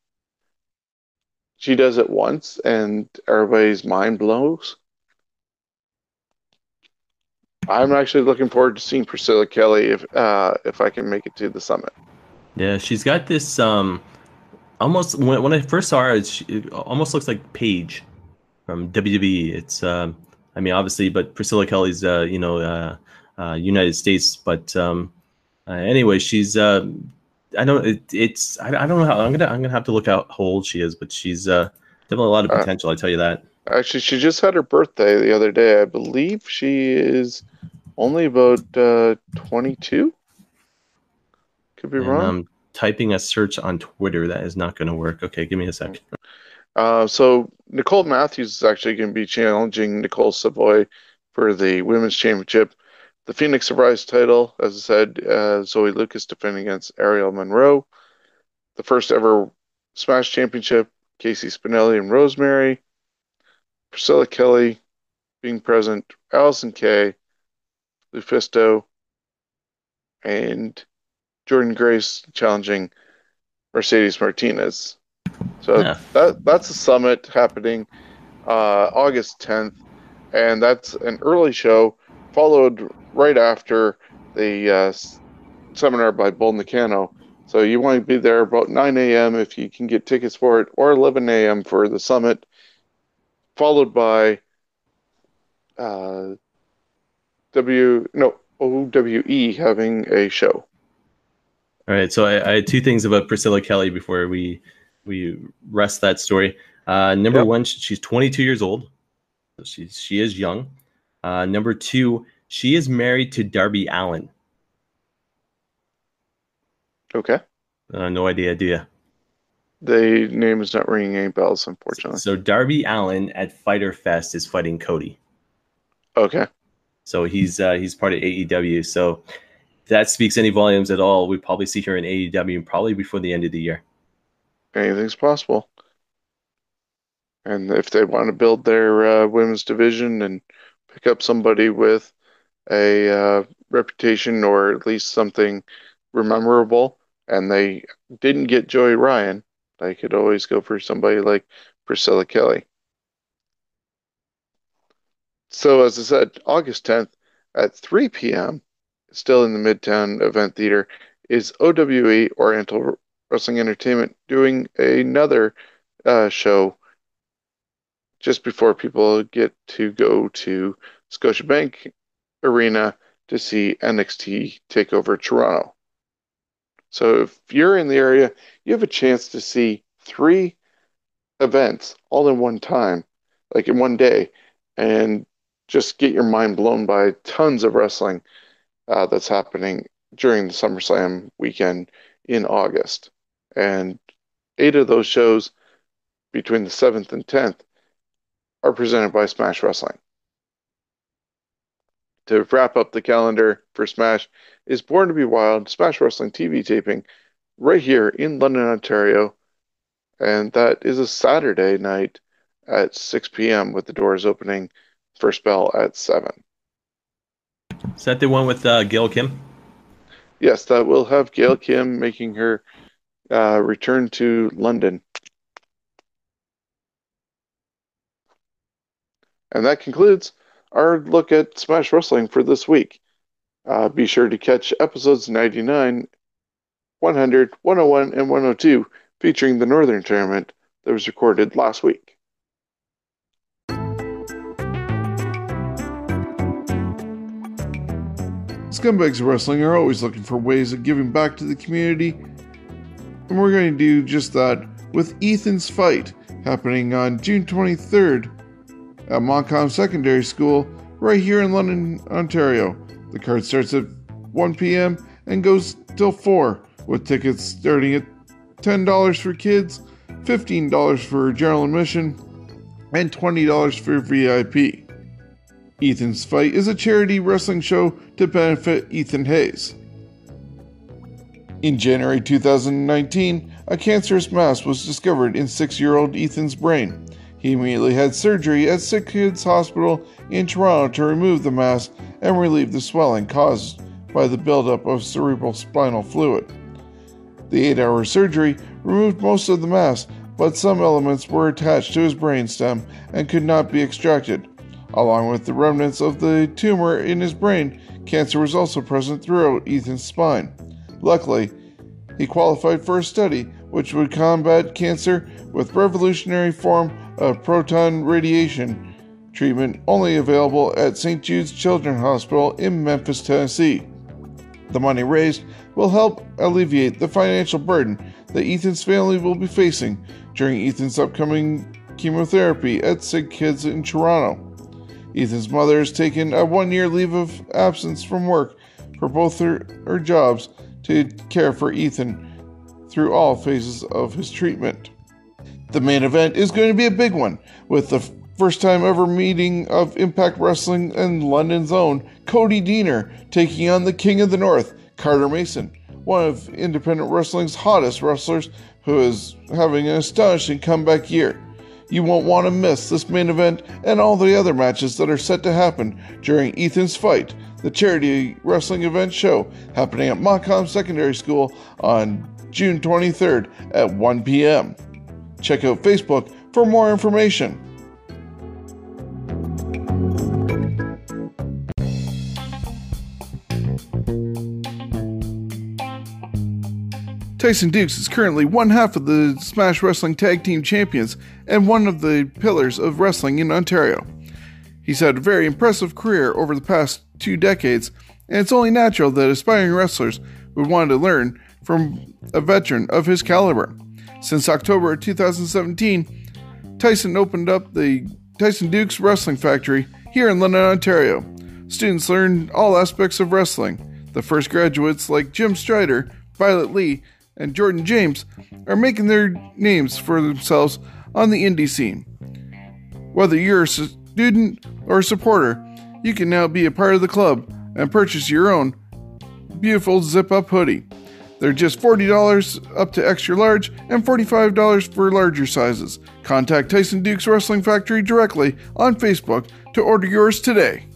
she does it once and everybody's mind blows. I'm actually looking forward to seeing Priscilla Kelly if uh, if I can make it to the summit. Yeah, she's got this um almost when, when I first saw her, she, it almost looks like Paige from WWE. It's um I mean obviously, but Priscilla Kelly's uh you know uh, uh United States, but um uh, anyway, she's uh I don't it, it's I, I don't know how I'm gonna I'm gonna have to look out how old she is, but she's uh definitely a lot of potential. I tell you that. Actually, she just had her birthday the other day. I believe she is only about uh, 22. Could be And wrong. I'm typing a search on Twitter. That is not going to work. Okay, give me a second. Uh, so Nicole Matthews is actually going to be challenging Nicole Savoy for the women's championship. The Phoenix Surprise title, as I said, uh, Zoe Lucas defending against Ariel Monroe. The first ever Smash Championship, Casey Spinelli and Rosemary. Priscilla Kelly being present, Allysin Kay, Lufisto, and Jordan Grace challenging Mercedes Martinez. So Yeah. that that's a summit happening uh, August 10th, and that's an early show followed right after the uh, seminar by Bull Nakano. So you want to be there about 9 a.m. if you can get tickets for it, or 11 a.m. for the summit, followed by uh, W no OWE having a show. All right, so I, I had two things about Priscilla Kelly before we we rest that story. Uh, number Yep. one, she's 22 years old. So she she is young. Uh, number two, she is married to Darby Allin. Okay, Uh, no idea, do you? the name is not ringing any bells, unfortunately. So Darby Allin at Fighter Fest is fighting Cody. Okay, So he's uh, he's part of AEW. So that speaks any volumes at all, we probably see her in AEW probably before the end of the year. Anything's possible. And if they want to build their uh, women's division and pick up somebody with a uh, reputation or at least something memorable, and they didn't get Joey Ryan, they could always go for somebody like Priscilla Kelly. So, as I said, August 10th at 3 p.m., still in the Midtown Event Theater, is OWE Oriental Wrestling Entertainment doing another uh, show just before people get to go to Scotiabank Arena to see NXT take over Toronto. So if you're in the area, you have a chance to see three events all in one time, like in one day, and just get your mind blown by tons of wrestling uh, that's happening during the SummerSlam weekend in August. And eight of those shows between the 7th and 10th are presented by Smash Wrestling. To wrap up the calendar for Smash is Born to Be Wild Smash Wrestling TV taping right here in London, Ontario. And that is a Saturday night at 6 p.m. with the doors opening first bell at 7. Is that the one with uh, Gail Kim? Yes, that will have Gail Kim making her uh, return to London. And that concludes our look at Smash Wrestling for this week. Uh, be sure to catch episodes 99, 100, 101, and 102 featuring the Northern Tournament that was recorded last week. Scumbags Wrestling are always looking for ways of giving back to the community, and we're going to do just that with Ethan's Fight happening on June 23rd at Montcalm Secondary School right here in London, Ontario. The card starts at 1 p.m. and goes till 4, with tickets starting at $10 for kids, $15 for general admission, and $20 for VIP. Ethan's Fight is a charity wrestling show to benefit Ethan Hayes. In January 2019, a cancerous mass was discovered in six year old Ethan's brain. He immediately had surgery at Sick Kids Hospital in Toronto to remove the mass and relieve the swelling caused by the buildup of cerebral spinal fluid. The eight hour surgery removed most of the mass, but some elements were attached to his brainstem and could not be extracted. Along with the remnants of the tumor in his brain, cancer was also present throughout Ethan's spine. Luckily, he qualified for a study which would combat cancer with revolutionary form of proton radiation treatment only available at St. Jude's Children's Hospital in Memphis, Tennessee. The money raised will help alleviate the financial burden that Ethan's family will be facing during Ethan's upcoming chemotherapy at Sick Kids in Toronto. Ethan's mother has taken a one year leave of absence from work for both her, her jobs to care for Ethan through all phases of his treatment. The main event is going to be a big one, with the first time ever meeting of Impact Wrestling and London's own Cody Deaner taking on the King of the North, Carter Mason, one of independent wrestling's hottest wrestlers who is having an astonishing comeback year. You won't want to miss this main event and all the other matches that are set to happen during Ethan's Fight, the charity wrestling event show happening at Montcalm Secondary School on June 23rd at 1 p.m. Check out Facebook for more information. Tyson Dukes is currently one half of the Smash Wrestling Tag Team Champions and one of the pillars of wrestling in Ontario. He's had a very impressive career over the past two decades, and it's only natural that aspiring wrestlers would want to learn from a veteran of his caliber. Since October 2017, Tyson opened up the Tyson Dukes Wrestling Factory here in London, Ontario. Students learn all aspects of wrestling. The first graduates, like Jim Strider, Violet Lee, and Jordan James, are making their names for themselves on the indie scene. Whether you're a student or a supporter, you can now be a part of the club and purchase your own beautiful zip up hoodie. They're just $40 up to extra large and $45 for larger sizes. Contact Tyson Dukes Wrestling Factory directly on Facebook to order yours today.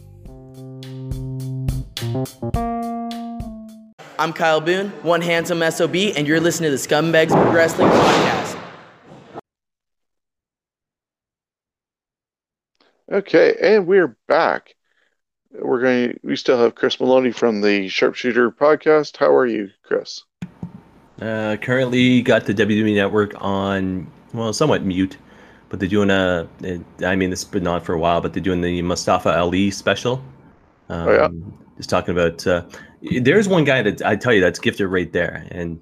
I'm Kyle Boone, one handsome SOB, and you're listening to the Scumbags Wrestling Podcast. Okay, and we're back. We're going. We still have Chris Maloney from the Sharpshooter podcast. How are you, Chris? Uh, currently got the WWE Network on, well, somewhat mute, but they're doing a. I mean, this has been on for a while, but they're doing the Mustafa Ali special. Um, Oh, yeah? Just talking about. Uh, there's one guy that I tell you that's gifted right there, and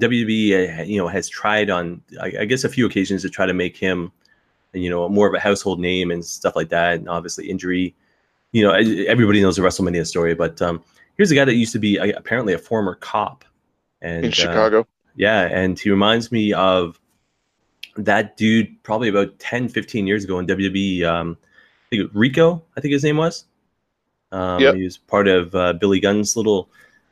WWE, uh, you know, has tried on, I, guess, a few occasions to try to make him, you know, more of a household name and stuff like that. And obviously, injury. You know, everybody knows the WrestleMania story, but um, here's a guy that used to be uh, apparently a former cop. And, In uh, Chicago. yeah, and he reminds me of that dude probably about 10, 15 years ago in WWE. Um, I think Rico, I think his name was. Um, Yep. He was part of uh, Billy Gunn's little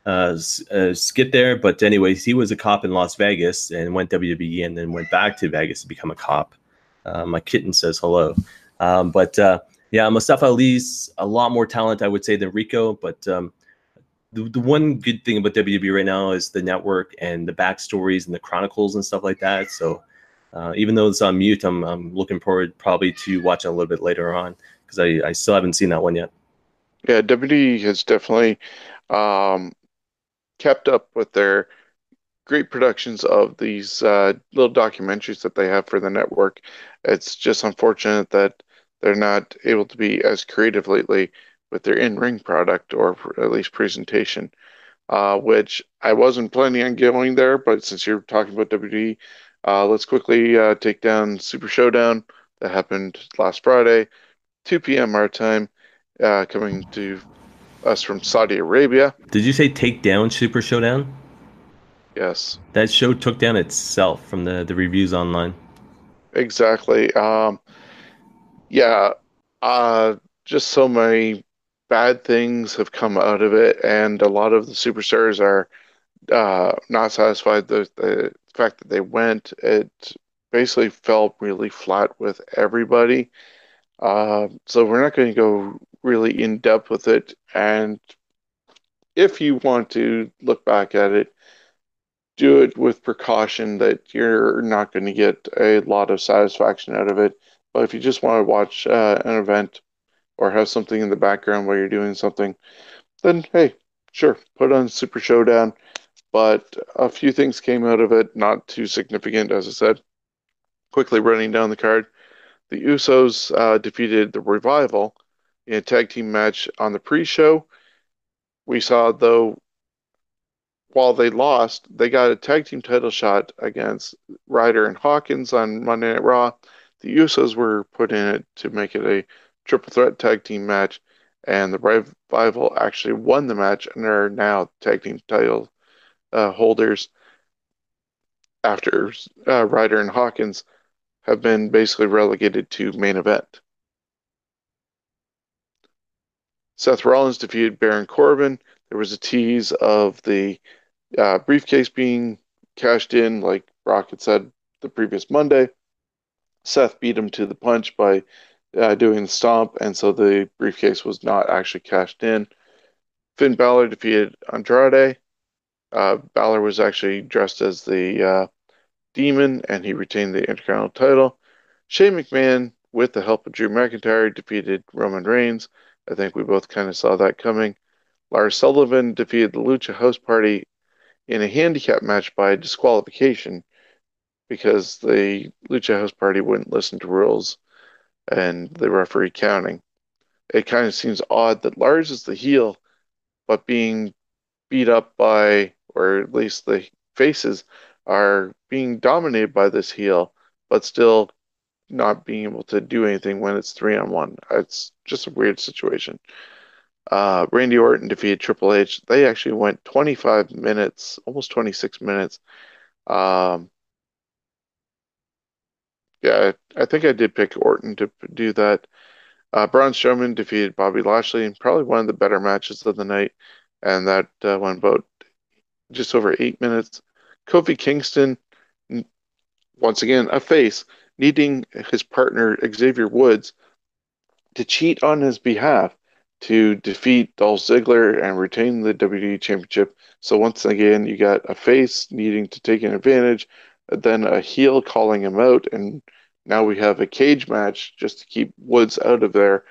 uh, uh, skit there. But, anyways, he was a cop in Las Vegas and went WWE and then went back to Vegas to become a cop. Uh, my kitten says hello. Um, but uh, yeah, Mustafa Ali's a lot more talent, I would say, than Rico. But um, the, the one good thing about WWE right now is the network and the backstories and the chronicles and stuff like that. So uh, even though it's on mute, I'm, I'm looking forward probably to watching a little bit later on because I, I still haven't seen that one yet. Yeah, WWE has definitely um, kept up with their great productions of these uh, little documentaries that they have for the network. It's just unfortunate that they're not able to be as creative lately with their in-ring product or at least presentation, uh, which I wasn't planning on going there, but since you're talking about WWE, uh, let's quickly uh, take down Super Showdown that happened last Friday, 2 p.m. our time, uh, coming to us from Saudi Arabia. Did you say take down Super Showdown? Yes, That show took down itself from the, the reviews online. exactly. Um, yeah, uh, just so many bad things have come out of it, and a lot of the superstars are uh, not satisfied with the fact that they went. It basically fell really flat with everybody. Uh, so we're not going to go really in depth with it. And if you want to look back at it, do it with precaution that you're not going to get a lot of satisfaction out of it. But if you just want to watch uh, an event or have something in the background while you're doing something, then hey, sure, put on Super Showdown. But a few things came out of it, not too significant, as I said. Quickly running down the card, the Usos uh, defeated the Revival in a tag team match on the pre-show. We saw though, while they lost, they got a tag team title shot against Ryder and Hawkins on Monday Night Raw. The Usos were put in it to make it a triple threat tag team match, and the Revival actually won the match and are now tag team title uh, holders after uh, Ryder and Hawkins have been basically relegated to main event. Seth Rollins defeated Baron Corbin. There was a tease of the uh, briefcase being cashed in, like Brock had said the previous Monday. Seth beat him to the punch by uh, doing the stomp, and so the briefcase was not actually cashed in. Finn Balor defeated Andrade. Uh, Balor was actually dressed as the uh, demon, and he retained the Intercontinental title. Shane McMahon, with the help of Drew McIntyre, defeated Roman Reigns. I think we both kind of saw that coming. Lars Sullivan defeated the Lucha House Party in a handicap match by disqualification because the Lucha House Party wouldn't listen to rules and the referee counting. It kind of seems odd that Lars is the heel, but being beat up by, or at least the faces are being dominated by this heel, but still not being able to do anything when it's three on one. It's just a weird situation. Uh, Randy Orton defeated Triple H. They actually went 25 minutes, almost 26 minutes. Um, yeah, I think I did pick Orton to do that. Uh, Braun Strowman defeated Bobby Lashley in probably one of the better matches of the night. and that uh, went about just over eight minutes. Kofi Kingston, once again, a face, needing his partner Xavier Woods to cheat on his behalf to defeat Dolph Ziggler and retain the WWE Championship. So once again, you got a face needing to take an advantage, then a heel calling him out, and now we have a cage match just to keep Woods out of there.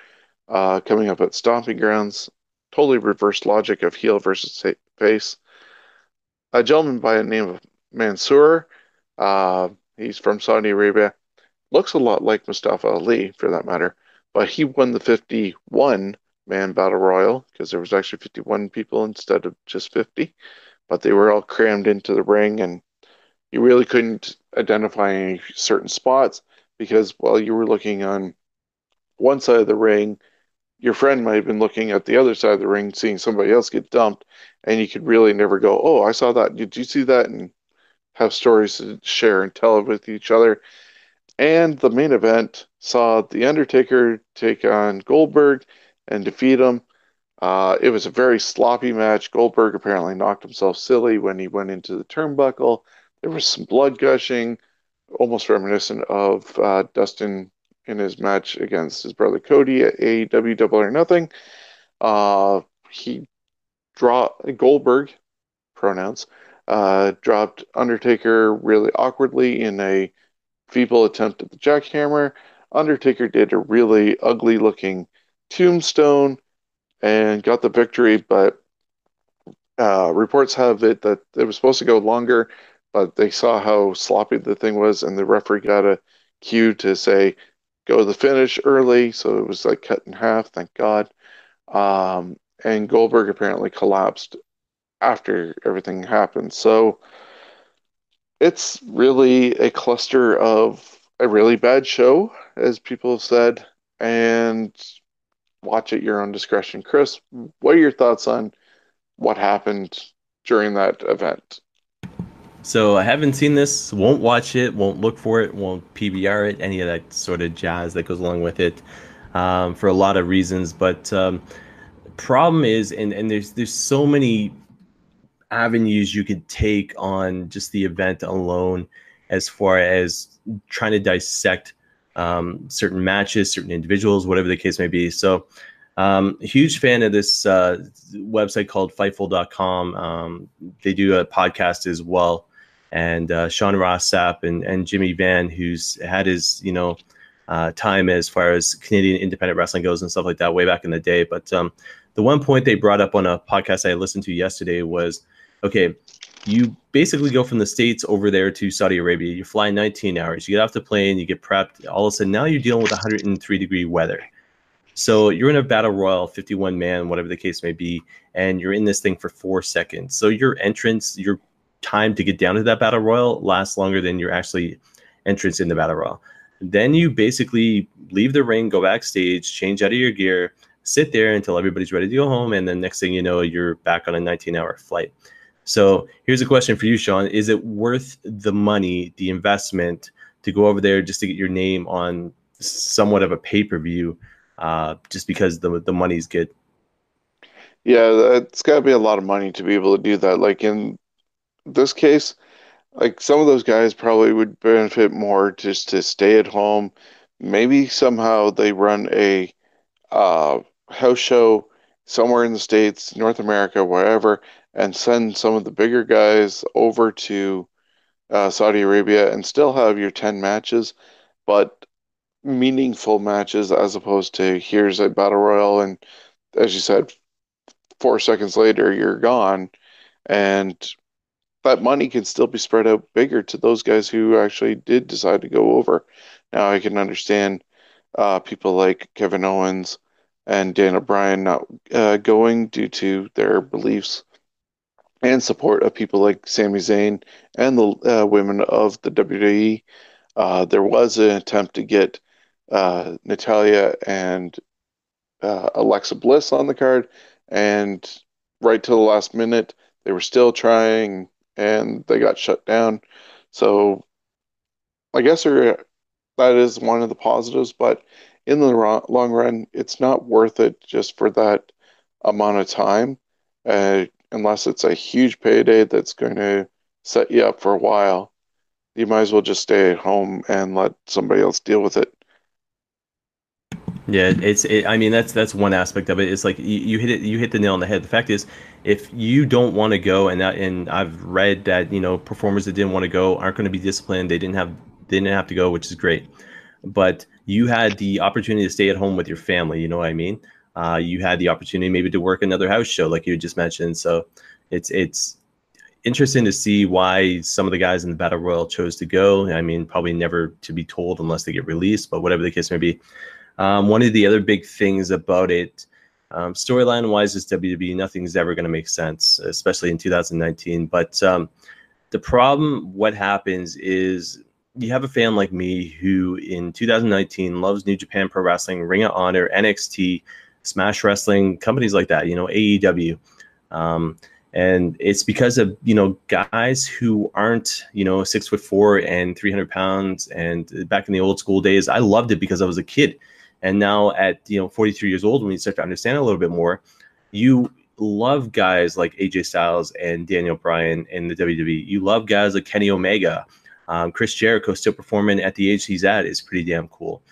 Uh, coming up at Stomping Grounds, totally reverse logic of heel versus face. A gentleman by the name of Mansoor, uh, he's from Saudi Arabia, looks a lot like Mustafa Ali for that matter, but he won the 51 man battle royal because there was actually 51 people instead of just 50, but they were all crammed into the ring and you really couldn't identify any certain spots because while you were looking on one side of the ring, your friend might have been looking at the other side of the ring, seeing somebody else get dumped, and you could really never go, "Oh, I saw that. Did you see that?" and have stories to share and tell with each other. And the main event saw The Undertaker take on Goldberg and defeat him. Uh, it was a very sloppy match. Goldberg apparently knocked himself silly when he went into the turnbuckle. There was some blood gushing, almost reminiscent of uh, Dustin in his match against his brother Cody at AEW Double or Nothing. Uh, he draw Goldberg pronouns uh, dropped Undertaker really awkwardly in a feeble attempt at the jackhammer. Undertaker did a really ugly looking tombstone and got the victory, but uh, reports have it that it was supposed to go longer, but they saw how sloppy the thing was, and the referee got a cue to say, go to the finish early. So it was like cut in half, thank God. Um, and Goldberg apparently collapsed after everything happened. So it's really a cluster of a really bad show, as people have said, and watch at your own discretion. Chris, what are your thoughts on what happened during that event? So I haven't seen this, won't watch it, won't look for it, won't PBR it, any of that sort of jazz that goes along with it, um, for a lot of reasons. But um, problem is, and and there's there's so many avenues you could take on just the event alone, as far as trying to dissect um, certain matches, certain individuals, whatever the case may be. So. Um, huge fan of this uh, website called Fightful.com. Um, they do a podcast as well and uh, Sean Ross Sapp and, and Jimmy Van, who's had his, you know, uh, time as far as Canadian independent wrestling goes and stuff like that way back in the day. But um, the one point they brought up on a podcast I listened to yesterday was, okay, you basically go from the States over there to Saudi Arabia. You fly 19 hours, you get off the plane, you get prepped. All of a sudden, now you're dealing with 103 degree weather. So you're in a battle royal, 51 man, whatever the case may be, and you're in this thing for four seconds. So your entrance, your time to get down to that battle royal lasts longer than your actually entrance in the battle royal. Then you basically leave the ring, go backstage, change out of your gear, sit there until everybody's ready to go home, and then next thing you know, you're back on a 19-hour flight. So here's a question for you, Sean: Is it worth the money, the investment, to go over there just to get your name on somewhat of a pay-per-view, uh, just because the the money's good? Yeah, it's got to be a lot of money to be able to do that. Like in this case, like some of those guys probably would benefit more just to stay at home. Maybe somehow they run a uh, house show somewhere in the States, North America, wherever, and send some of the bigger guys over to uh, Saudi Arabia and still have your 10 matches, but meaningful matches as opposed to here's a battle royal and as you said, four seconds later you're gone. And that money can still be spread out bigger to those guys who actually did decide to go over. Now I can understand uh, people like Kevin Owens and Daniel Bryan not uh, going due to their beliefs and support of people like Sami Zayn and the uh, women of the WWE. Uh, there was an attempt to get uh, Natalya and uh, Alexa Bliss on the card, and right to the last minute, they were still trying and they got shut down. So I guess that is one of the positives, but in the long run, it's not worth it just for that amount of time. Unless it's a huge payday that's going to set you up for a while. You might as well just stay at home and let somebody else deal with it. Yeah, it's. It, I mean, that's that's one aspect of it. It's like you, you hit it. You hit the nail on the head. The fact is, if you don't want to go, and that, and I've read that you know performers that didn't want to go aren't going to be disciplined. They didn't have they didn't have to go, which is great. But you had the opportunity to stay at home with your family. You know what I mean? Uh, you had the opportunity maybe to work another house show, like you just mentioned. So it's it's interesting to see why some of the guys in the battle royal chose to go. I mean, probably never to be told unless they get released, but whatever the case may be. Um, one of the other big things about it, um, storyline wise, is WWE. Nothing's ever going to make sense, especially in 2019. But um, the problem, what happens is you have a fan like me who in 2019 loves New Japan Pro Wrestling, Ring of Honor, NXT, Smash Wrestling, companies like that, you know, AEW. Um, and it's because of you know guys who aren't you know six foot four and 300 pounds and back in the old school days i loved it because i was a kid and now at you know 43 years old, when you start to understand a little bit more, you love guys like AJ Styles and Daniel Bryan in the WWE. You love guys like Kenny Omega. Um, Chris Jericho still performing at the age he's at is pretty damn cool.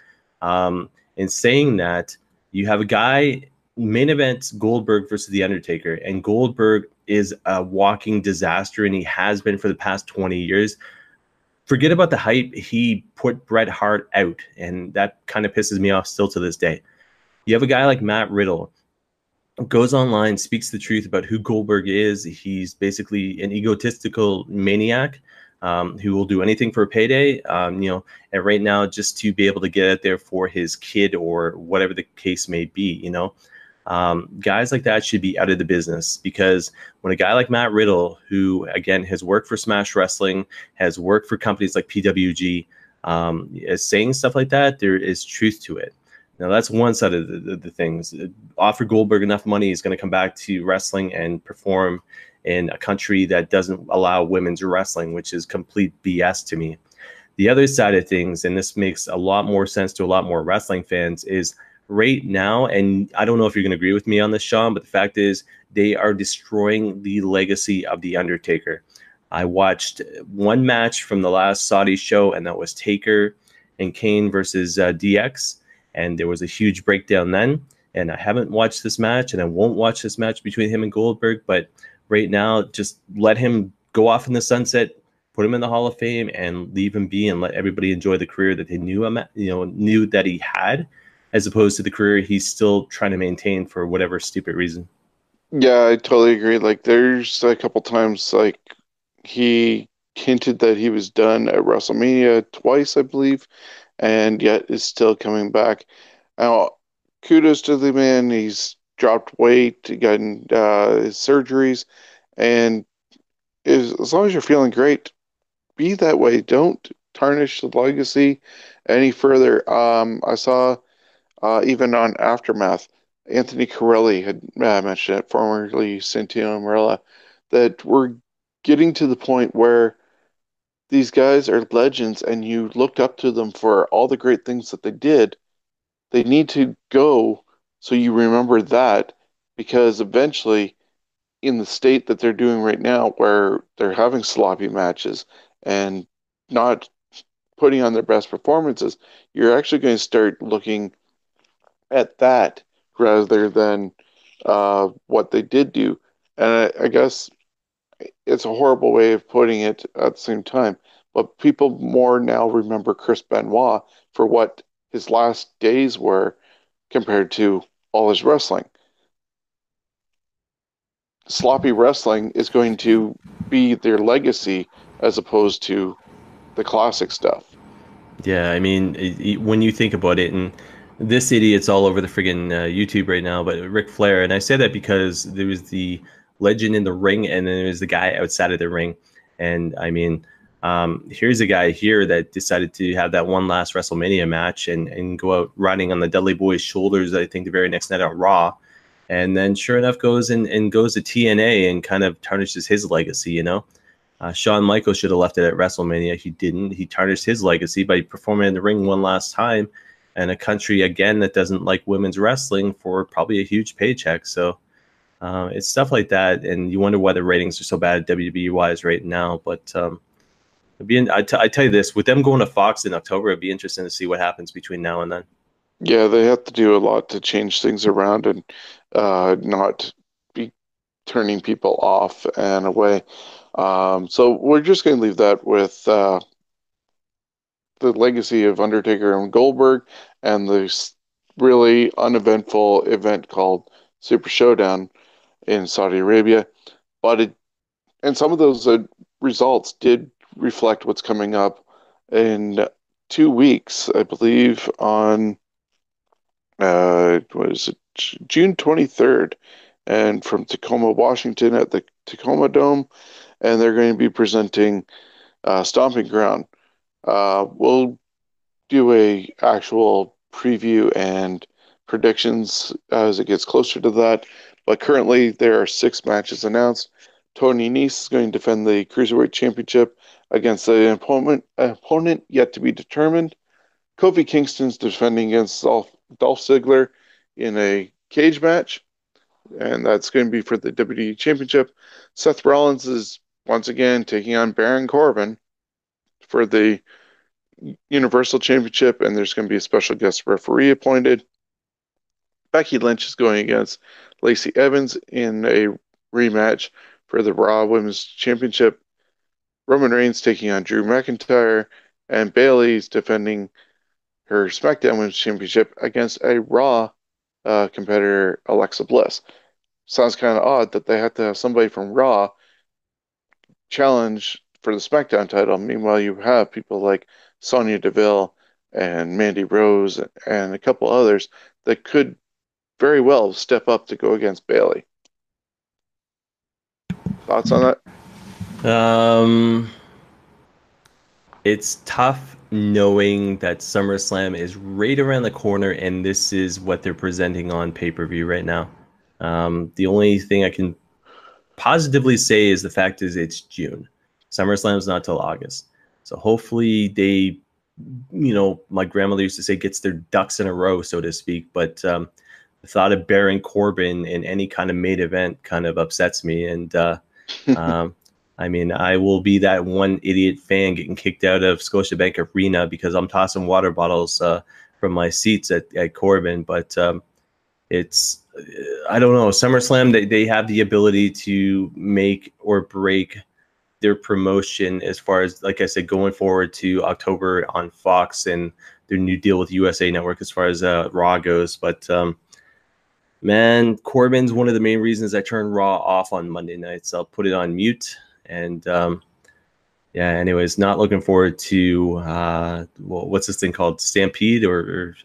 Um, in saying that, you have a guy main event Goldberg versus The Undertaker, and Goldberg is a walking disaster, and he has been for the past 20 years forget about the hype. He put Bret Hart out, and that kind of pisses me off still to this day. You have a guy like Matt Riddle goes online, speaks the truth about who Goldberg is. He's basically an egotistical maniac um, who will do anything for a payday. Um, you know, and right now, just to be able to get out there for his kid or whatever the case may be, you know. Um, guys like that should be out of the business because when a guy like Matt Riddle, who again has worked for Smash Wrestling, has worked for companies like PWG, um, is saying stuff like that, there is truth to it. Now that's one side of the, the, the things. Offer Goldberg enough money, he's going to come back to wrestling and perform in a country that doesn't allow women's wrestling, which is complete BS to me. The other side of things, and this makes a lot more sense to a lot more wrestling fans, is right now, and I don't know if you're going to agree with me on this, Sean, but the fact is they are destroying the legacy of The Undertaker. I watched one match from the last Saudi show, and that was Taker and Kane versus uh, DX. And there was a huge breakdown then. And I haven't watched this match, and I won't watch this match between him and Goldberg. But right now, just let him go off in the sunset, put him in the Hall of Fame, and leave him be, and let everybody enjoy the career that they knew him, you know, knew that he had as opposed to the career he's still trying to maintain for whatever stupid reason. Yeah, I totally agree. Like, there's a couple times like he hinted that he was done at WrestleMania twice, I believe, and yet is still coming back. Now, kudos to the man. He's dropped weight, gotten uh, surgeries, and as long as you're feeling great, be that way. Don't tarnish the legacy any further. Um, I saw uh, even on Aftermath, Anthony Carelli had uh, mentioned it, formerly Santino Marella, that we're getting to the point where these guys are legends and you looked up to them for all the great things that they did. They need to go so you remember that because eventually, in the state that they're doing right now, where they're having sloppy matches and not putting on their best performances, you're actually going to start looking at that rather than uh, what they did do. And I, I, guess it's a horrible way of putting it at the same time. But people more now remember Chris Benoit for what his last days were compared to all his wrestling. Sloppy wrestling is going to be their legacy as opposed to the classic stuff. Yeah, I mean, when you think about it, and this idiot's all over the friggin' uh, YouTube right now, but Ric Flair, and I say that because there was the legend in the ring, and then there was the guy outside of the ring, and I mean, um, here's a guy here that decided to have that one last WrestleMania match and and go out riding on the Dudley Boys' shoulders. I think the very next night on Raw, and then sure enough goes and, and goes to TNA and kind of tarnishes his legacy. You know, uh, Shawn Michaels should have left it at WrestleMania. He didn't. He tarnished his legacy by performing in the ring one last time and a country again that doesn't like women's wrestling for probably a huge paycheck. So Uh, it's stuff like that, and you wonder why the ratings are so bad WWE wise right now. But um, in, I, t- I tell you this: with them going to Fox in October, it'd be interesting to see what happens between now and then. Yeah, they have to do a lot to change things around and uh, not be turning people off and away. Um, so we're just going to leave that with uh, the legacy of Undertaker and Goldberg and this really uneventful event called Super Showdown in Saudi Arabia. But it and some of those uh, results did reflect what's coming up in two weeks, I believe, on uh, it, June 23rd, and from Tacoma, Washington, at the Tacoma Dome, and they're going to be presenting uh, Stomping Ground. Uh, we'll do a actual preview and predictions as it gets closer to that. But currently, there are six matches announced. Tony Nese is going to defend the Cruiserweight Championship against an opponent, opponent yet to be determined. Kofi Kingston's defending against Dolph, Dolph Ziggler in a cage match, and that's going to be for the WWE Championship. Seth Rollins is once again taking on Baron Corbin for the Universal Championship, and there's going to be a special guest referee appointed. Becky Lynch is going against Lacey Evans in a rematch for the Raw Women's Championship. Roman Reigns taking on Drew McIntyre, and Bayley's defending her SmackDown Women's Championship against a Raw uh, competitor, Alexa Bliss. Sounds kind of odd that they have to have somebody from Raw challenge for the SmackDown title. Meanwhile, you have people like Sonya Deville and Mandy Rose and a couple others that could very well step up to go against Bayley. Thoughts on that? Um, it's tough knowing that SummerSlam is right around the corner, and this is what they're presenting on pay per view right now. Um, the only thing I can positively say is the fact is it's June. SummerSlam's not till August, so hopefully they, you know, my grandmother used to say gets their ducks in a row, so to speak. But um, the thought of Baron Corbin in any kind of main event kind of upsets me, and uh, um, I mean, I will be that one idiot fan getting kicked out of Scotiabank Arena because I'm tossing water bottles uh, from my seats at, at Corbin. But um, it's, uh, I don't know, SummerSlam, they, they have the ability to make or break their promotion as far as, like I said, going forward to October on Fox and their new deal with USA Network as far as uh, Raw goes. But um, man, Corbin's one of the main reasons I turn Raw off on Monday nights. I'll put it on mute and um, yeah, anyways, not looking forward to uh, well, what's this thing called? Stampede or, or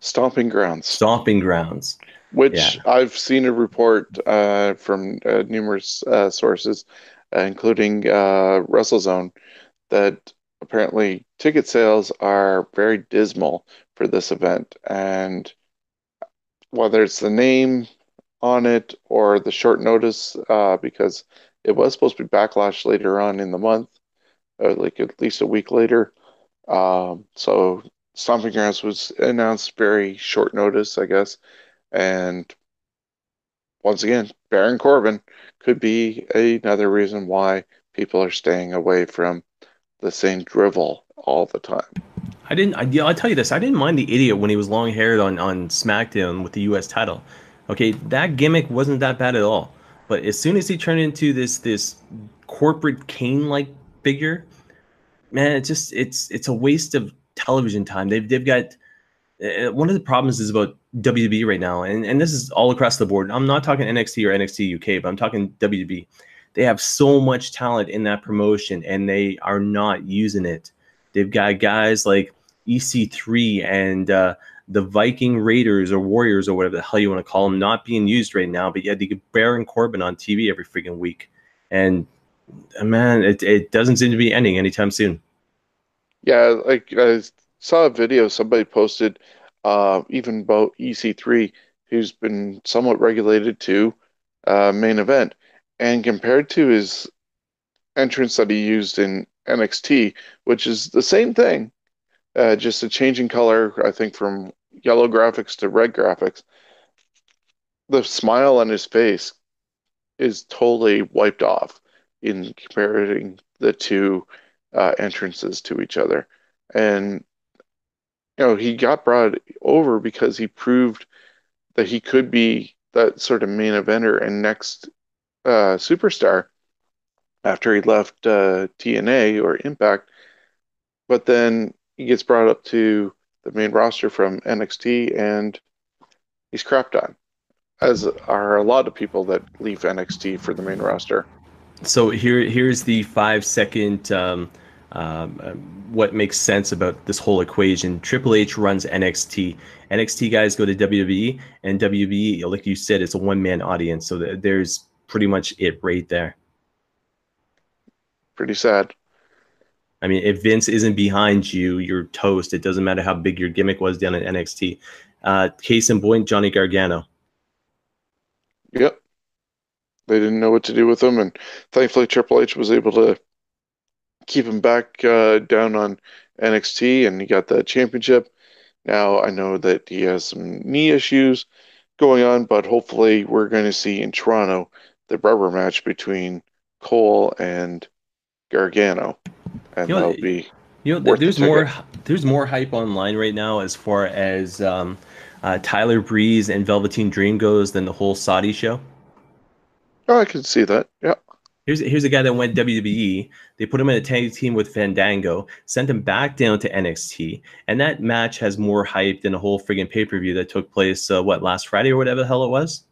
Stomping Grounds. Stomping Grounds. Which Yeah. I've seen a report uh, from uh, numerous uh, sources, uh, including uh, WrestleZone, that apparently ticket sales are very dismal for this event. And whether it's the name on it or the short notice, uh, because it was supposed to be Backlash later on in the month, uh, like at least a week later. Um, so Stomping Grounds was announced very short notice, I guess. And once again, Baron Corbin could be another reason why people are staying away from the same drivel all the time. I didn't. I, yeah, I'll tell you this. I didn't mind the idiot when he was long haired on on SmackDown with the U.S. title. Okay, that gimmick wasn't that bad at all. But as soon as he turned into this this corporate cane like figure, man, it's just it's it's a waste of television time. They've they've got uh, one of the problems is about WWE right now, and and this is all across the board. I'm not talking NXT or NXT UK, but I'm talking WWE. They have so much talent in that promotion, and they are not using it. They've got guys like EC3 and uh, the Viking Raiders or Warriors or whatever the hell you want to call them, not being used right now. But yet you get Baron Corbin on TV every freaking week, and uh, man, it it doesn't seem to be ending anytime soon. Yeah, like I saw a video somebody posted, uh, even about EC3, who's been somewhat regulated to uh, main event, and compared to his entrance that he used in NXT, which is the same thing, uh, just a change in color, I think from yellow graphics to red graphics. the smile on his face is totally wiped off in comparing the two uh, entrances to each other. And you know, he got brought over because he proved that he could be that sort of main eventer and next uh, superstar after he left uh, TNA or Impact. But then he gets brought up to the main roster from NXT and he's crapped on, as are a lot of people that leave NXT for the main roster. So here, here's the five second. Um, um, what makes sense about this whole equation? Triple H runs NXT. NXT guys go to WWE, and WWE, like you said, it's a one man audience. So th- there's pretty much it right there. Pretty sad. I mean, if Vince isn't behind you, you're toast. It doesn't matter how big your gimmick was down at NXT. Uh, case in point, Johnny Gargano. Yep. They didn't know what to do with him, and thankfully Triple H was able to keep him back uh, down on NXT, and he got the championship. Now I know that he has some knee issues going on, but hopefully we're going to see in Toronto the rubber match between Cole and Gargano, and You know, that'll be You know, worth the there's more. There's more hype online right now as far as um, uh, Tyler Breeze and Velveteen Dream goes than the whole Saudi show. Oh, I can see that. Yeah. Here's here's a guy that went WWE. They put him in a tag team with Fandango, sent him back down to NXT, and that match has more hype than a whole friggin' pay per view that took place uh, what last Friday or whatever the hell it was.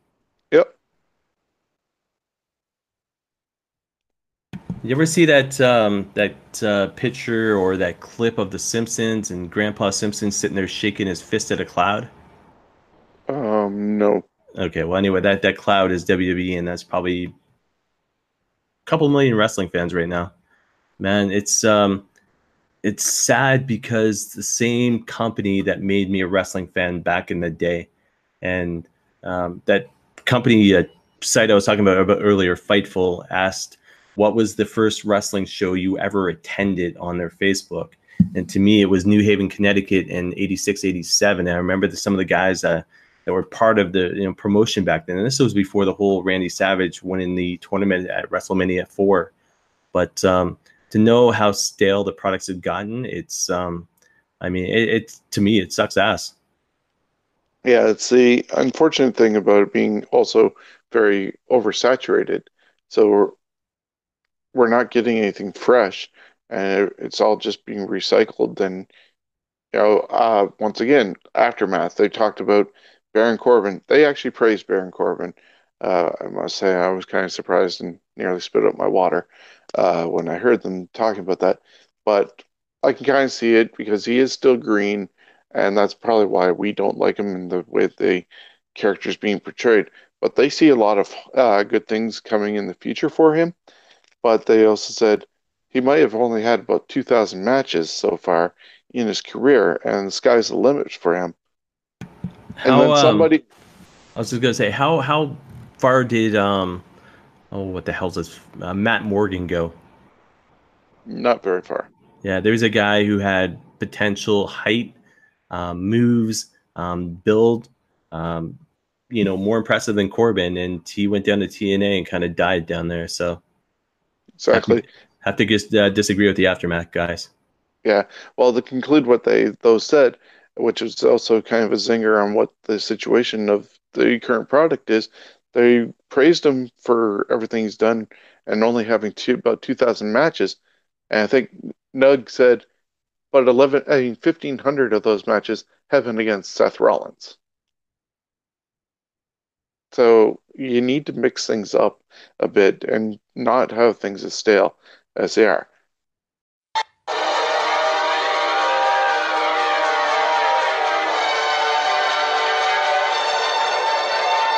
Yep. You ever see that um, that uh, picture or that clip of The Simpsons and Grandpa Simpson sitting there shaking his fist at a cloud? Um, no. Okay, well, anyway, that that cloud is WWE, and that's probably a couple million wrestling fans right now. Man, it's um, it's sad because the same company that made me a wrestling fan back in the day, and um, that company uh, site I was talking about, about earlier, Fightful, asked what was the first wrestling show you ever attended on their Facebook, and to me, it was New Haven, Connecticut, in '86, '87. And I remember that some of the guys. Uh, that were part of the you know promotion back then. And this was before the whole Randy Savage winning the tournament at WrestleMania four. But um, to know how stale the products have gotten, it's um, I mean, it, it to me it sucks ass. Yeah, it's the unfortunate thing about it being also very oversaturated. So we're, not getting anything fresh, and it's all just being recycled. Then, you know, uh, once again, aftermath. They talked about Baron Corbin. They actually praised Baron Corbin. Uh, I must say, I was kind of surprised and nearly spit out my water uh, when I heard them talking about that. But I can kind of see it because he is still green, and that's probably why we don't like him in the way the character's being portrayed. But they see a lot of uh, good things coming in the future for him. But they also said he might have only had about 2,000 matches so far in his career, and the sky's the limit for him. And How, then um, somebody, I was just gonna say how how far did um oh what the hell's this uh, Matt Morgan go? not very far. Yeah, there's a guy who had potential height, um, moves, um, build, um, you know, more impressive than Corbin, and he went down to TNA and kind of died down there. So Exactly. have to just uh, disagree with the aftermath guys. Yeah. Well, to conclude what they those said, which is also kind of a zinger on what the situation of the current product is, they praised him for everything he's done and only having two about two thousand matches. And I think Nug said, but eleven, I mean, fifteen hundred of those matches have been against Seth Rollins. So you need to mix things up a bit and not have things as stale as they are.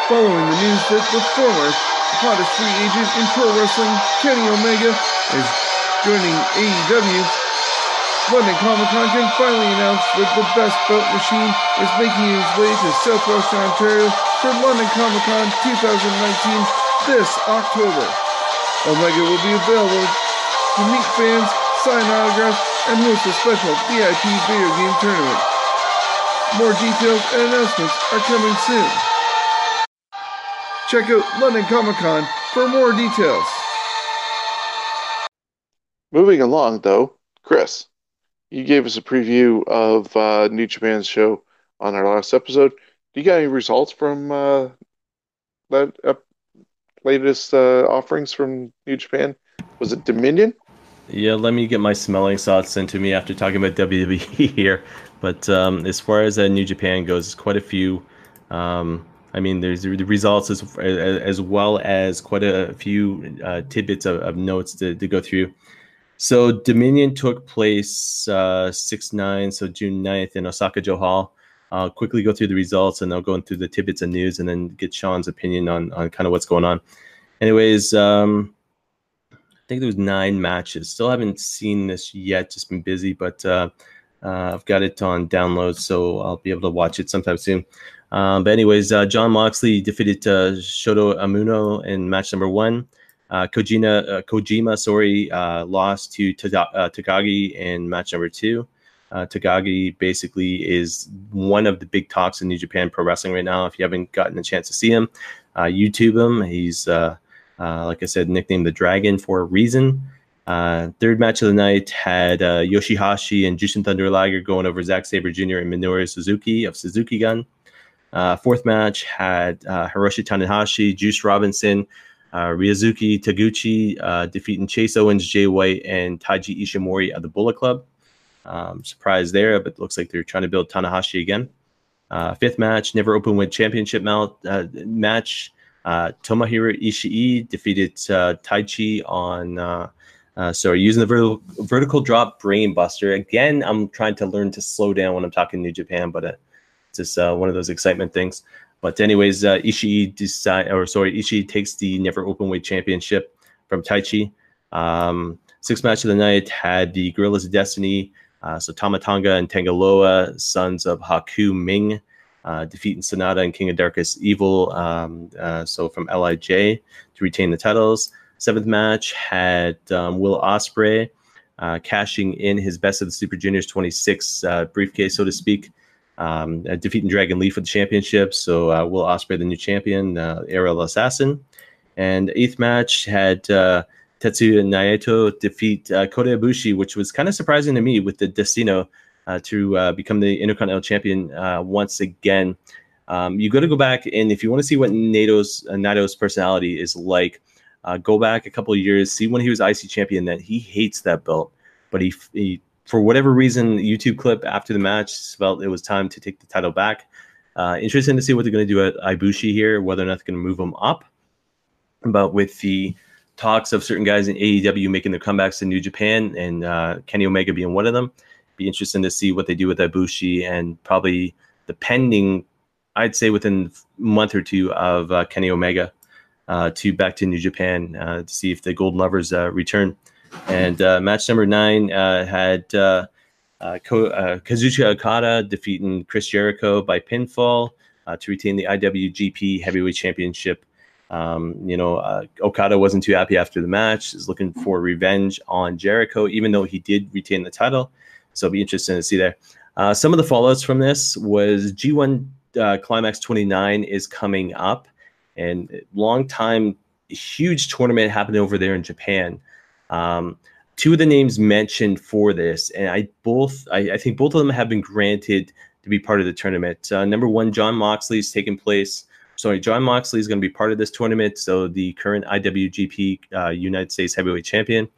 Following the news that the former hottest free agent in pro wrestling, Kenny Omega, is joining AEW, London Comic Con can finally announce that the Best Bout Machine is making its way to Southwestern Ontario for London Comic Con 2019 this October. Omega will be available to meet fans, sign autographs, and host a special VIP video game tournament. More details and announcements are coming soon. check out London Comic Con for more details. Moving along, though, Chris, you gave us a preview of uh, New Japan's show on our last episode. Do you got any results from uh, that uh, latest uh, offerings from New Japan? Was it Dominion? Yeah, let me get my smelling salts into me after talking about WWE here. But um, as far as uh, New Japan goes, it's quite a few. Um, I mean, there's the results as, as well as quite a few uh, tidbits of, of notes to, to go through. So Dominion took place uh, 6-9, so June 9th in Osaka-jo Hall. I'll quickly go through the results and I'll go into the tidbits of news and then get Sean's opinion on, on kind of what's going on. Anyways, um, I think there was nine matches. Still haven't seen this yet, just been busy, but uh, uh, I've got it on download, so I'll be able to watch it sometime soon. Um, but anyways, uh, Jon Moxley defeated uh, Shota Umino in match number one. Uh, Kojima, uh, Kojima, sorry, uh, lost to uh, Takagi in match number two. Uh, Takagi basically is one of the big talks in New Japan Pro Wrestling right now. If you haven't gotten a chance to see him, YouTube him. He's, like I said, nicknamed the Dragon for a reason. third match of the night had Yoshihashi and Jushin Thunder Liger going over Zack Sabre Jr. and Minoru Suzuki of Suzuki Gun. fourth match had Hiroshi Tanahashi, Juice Robinson, uh, Ryosuke Taguchi uh, defeating Chase Owens, Jay White, and Taiji Ishimori at the Bullet Club. Um, surprise there, but looks like they're trying to build Tanahashi again. Uh, fifth match, never open with championship mal- uh, match. Uh, Tomohiro Ishii defeated uh, Taichi on. Uh, uh, so using the vertical, vertical drop brainbuster again. I'm trying to learn to slow down when I'm talking New Japan, but it's just one of those excitement things. But anyways, uh, Ishii decide or sorry, Ishii takes the never open weight championship from Taichi. Um, sixth match of the night had the Guerrillas of Destiny, uh, so Tama Tonga and Tanga Loa, sons of Haku Meng, uh, defeating Sanada and King of Darkest Evil. Um, uh, so from Lij to retain the titles. Seventh match had um, Will Ospreay uh, cashing in his best of the Super Juniors 26 uh, briefcase, so to speak um, uh, defeating Dragon Lee for the championship. So uh, Will Ospreay, the new champion, uh, Aerial Assassin. And eighth match had uh, Tetsuya Naito defeat uh, Kota Ibushi, which was kind of surprising to me with the Destino uh, to uh, become the Intercontinental Champion once again. Um, you got to go back and if you want to see what Naito's Naito's personality is like, go back a couple of years, see when he was IC champion. That he hates that belt, but he he for whatever reason, YouTube clip after the match felt it was time to take the title back. Uh, interesting to see what they're going to do at Ibushi here, whether or not they're going to move him up. But with the talks of certain guys in AEW making their comebacks to New Japan and uh, Kenny Omega being one of them, be interesting to see what they do with Ibushi and probably the pending, I'd say within a month or two of uh, Kenny Omega uh, to back to New Japan uh, to see if the Golden Lovers uh, return. And uh, match number nine uh, had uh, uh, Ko- uh, Kazuchika Okada defeating Chris Jericho by pinfall uh, to retain the IWGP Heavyweight Championship. Um, you know, Okada wasn't too happy after the match. Is looking for revenge on Jericho, even though he did retain the title. So it'll be interesting to see there. Some of the fallouts from this was G1 uh, Climax 29 is coming up, and long time huge tournament happening over there in Japan. Um, two of the names mentioned for this, and I both I, I, think both of them have been granted to be part of the tournament. Uh, number one, Jon Moxley is taking place. Sorry, Jon Moxley is going to be part of this tournament. So the current IWGP uh, United States Heavyweight Champion,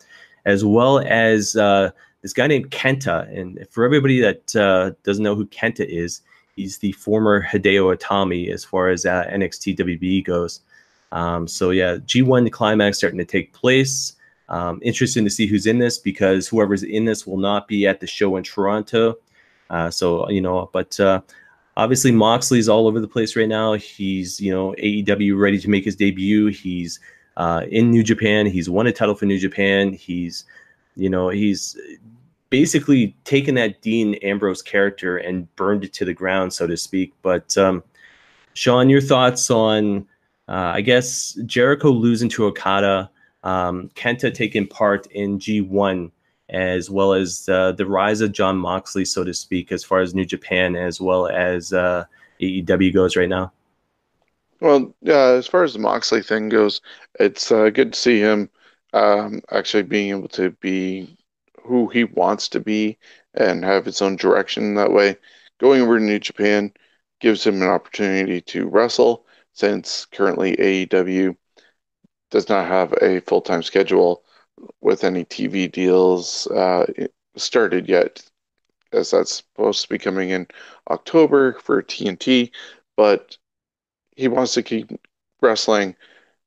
as well as uh, this guy named Kenta. And for everybody that uh, doesn't know who Kenta is, he's the former Hideo Itami as far as uh, NXT WBE goes. Um, so yeah, G1 Climax starting to take place. Um, interesting to see who's in this because whoever's in this will not be at the show in Toronto. Uh, so you know, but uh, obviously Moxley's all over the place right now. He's you know AEW ready to make his debut. He's uh, in New Japan. He's won a title for New Japan. He's you know he's basically taken that Dean Ambrose character and burned it to the ground, so to speak. But um, Sean, your thoughts on uh, I guess Jericho losing to Okada um, Kenta taking part in G1 as well as uh, the rise of Jon Moxley, so to speak, as far as New Japan as well as uh, AEW goes right now. Well, yeah, as far as the Moxley thing goes, it's uh, good to see him um, actually being able to be who he wants to be and have his own direction that way. Going over to New Japan gives him an opportunity to wrestle since currently AEW does not have a full-time schedule with any TV deals uh, started yet, as that's supposed to be coming in October for TNT, but he wants to keep wrestling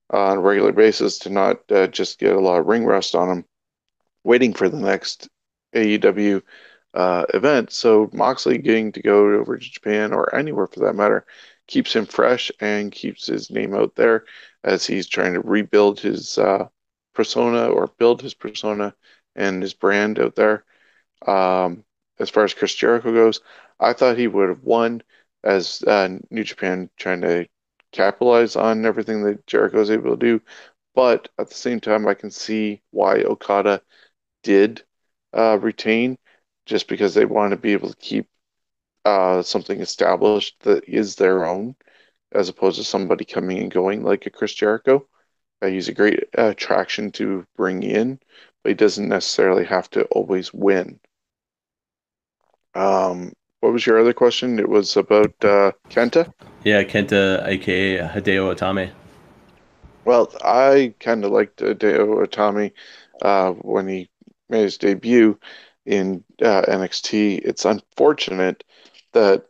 on a regular basis to not uh, just get a lot of ring rust on him, waiting for the next AEW uh, event. So Moxley getting to go over to Japan or anywhere for that matter keeps him fresh and keeps his name out there as he's trying to rebuild his uh, persona or build his persona and his brand out there. Um, as far as Chris Jericho goes, I thought he would have won as uh, New Japan trying to capitalize on everything that Jericho is able to do. But at the same time, I can see why Okada did uh, retain just because they want to be able to keep uh, something established that is their own as opposed to somebody coming and going like a Chris Jericho. Uh, he's a great attraction to bring in, but he doesn't necessarily have to always win. Um, what was your other question? It was about uh, Kenta. Yeah, Kenta, aka Hideo Itami. Well, I kind of liked Hideo Itami uh, when he made his debut in uh, NXT. It's unfortunate that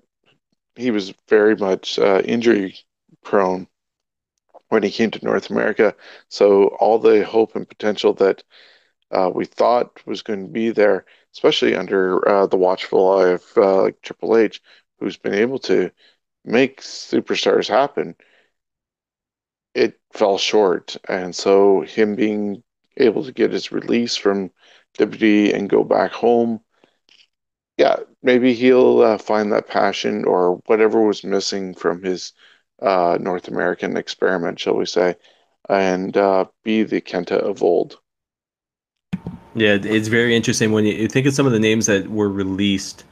he was very much uh, injury prone when he came to North America. So all the hope and potential that uh, we thought was going to be there, especially under uh, the watchful eye of uh, like Triple H, who's been able to make superstars happen, it fell short. And so him being able to get his release from WWE and go back home, yeah, maybe he'll uh, find that passion or whatever was missing from his uh, North American experiment, shall we say, and uh, be the Kenta of old. Yeah, it's very interesting when you, think of some of the names that were released.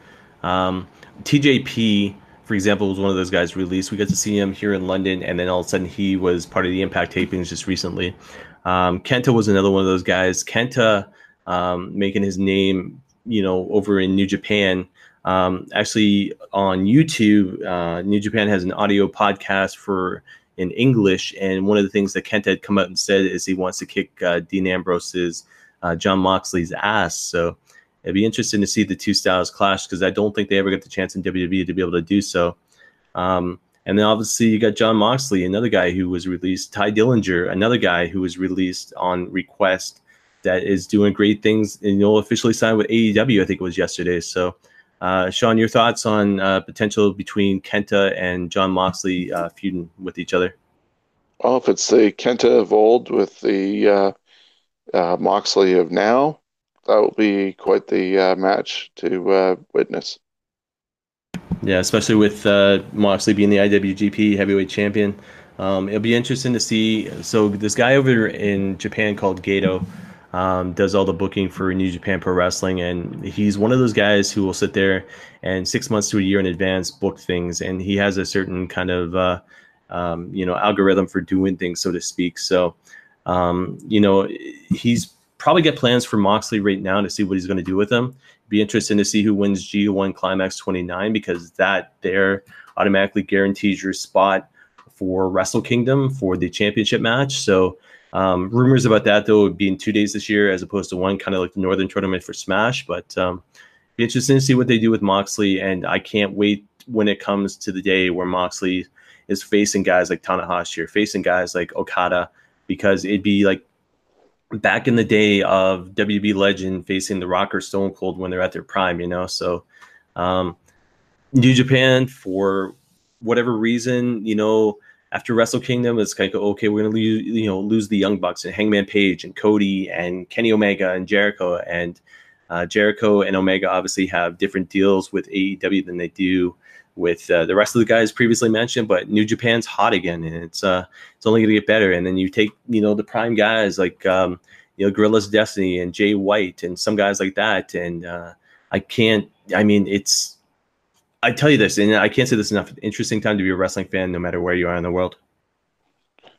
Um, TJP, for example, was one of those guys released. We got to see him here in London, and then all of a sudden he was part of the Impact tapings just recently. Um, Kenta was another one of those guys. Kenta um, making his name, you know, over in New Japan. Um, actually, on YouTube, uh, New Japan has an audio podcast for in English, and one of the things that Kenta had come out and said is he wants to kick uh, Dean Ambrose's uh, Jon Moxley's ass. So it'd be interesting to see the two styles clash because I don't think they ever get the chance in WWE to be able to do so. Um, and then obviously you got Jon Moxley, another guy who was released. Tye Dillinger, another guy who was released on request that is doing great things and you'll officially sign with AEW. I think it was yesterday. So. Uh, Sean, your thoughts on uh, potential between Kenta and Jon Moxley uh, feuding with each other? Well, if it's the Kenta of old with the uh, uh, Moxley of now, that will be quite the uh, match to uh, witness. Yeah, especially with uh, Moxley being the IWGP Heavyweight Champion. Um, it'll be interesting to see. So this guy over in Japan called Gedo um, does all the booking for New Japan Pro Wrestling, and he's one of those guys who will sit there and six months to a year in advance book things, and he has a certain kind of uh, um, you know algorithm for doing things, so to speak. So um, you know he's probably got plans for Moxley right now to see what he's going to do with him. Be interesting to see who wins G1 Climax 29 because that there automatically guarantees your spot for Wrestle Kingdom for the championship match. So um, rumors about that though would be in two days this year as opposed to one, kind of like the Northern Tournament for Smash. But um, be interesting to see what they do with Moxley, and I can't wait when it comes to the day where Moxley is facing guys like Tanahashi or facing guys like Okada, because it'd be like back in the day of WB Legend facing The Rock or Stone Cold when they're at their prime, you know. So um, New Japan for whatever reason, you know after Wrestle Kingdom, it's like okay, we're gonna lose, you know, lose the Young Bucks and Hangman Page and Cody and Kenny Omega and Jericho and uh, Jericho and Omega obviously have different deals with AEW than they do with uh, the rest of the guys previously mentioned. But New Japan's hot again, and it's uh, it's only gonna get better. And then you take you know the prime guys like um, you know Guerrillas Destiny and Jay White and some guys like that, and uh, I can't. I mean, it's I tell you this, and I can't say this enough. Interesting time to be a wrestling fan, no matter where you are in the world.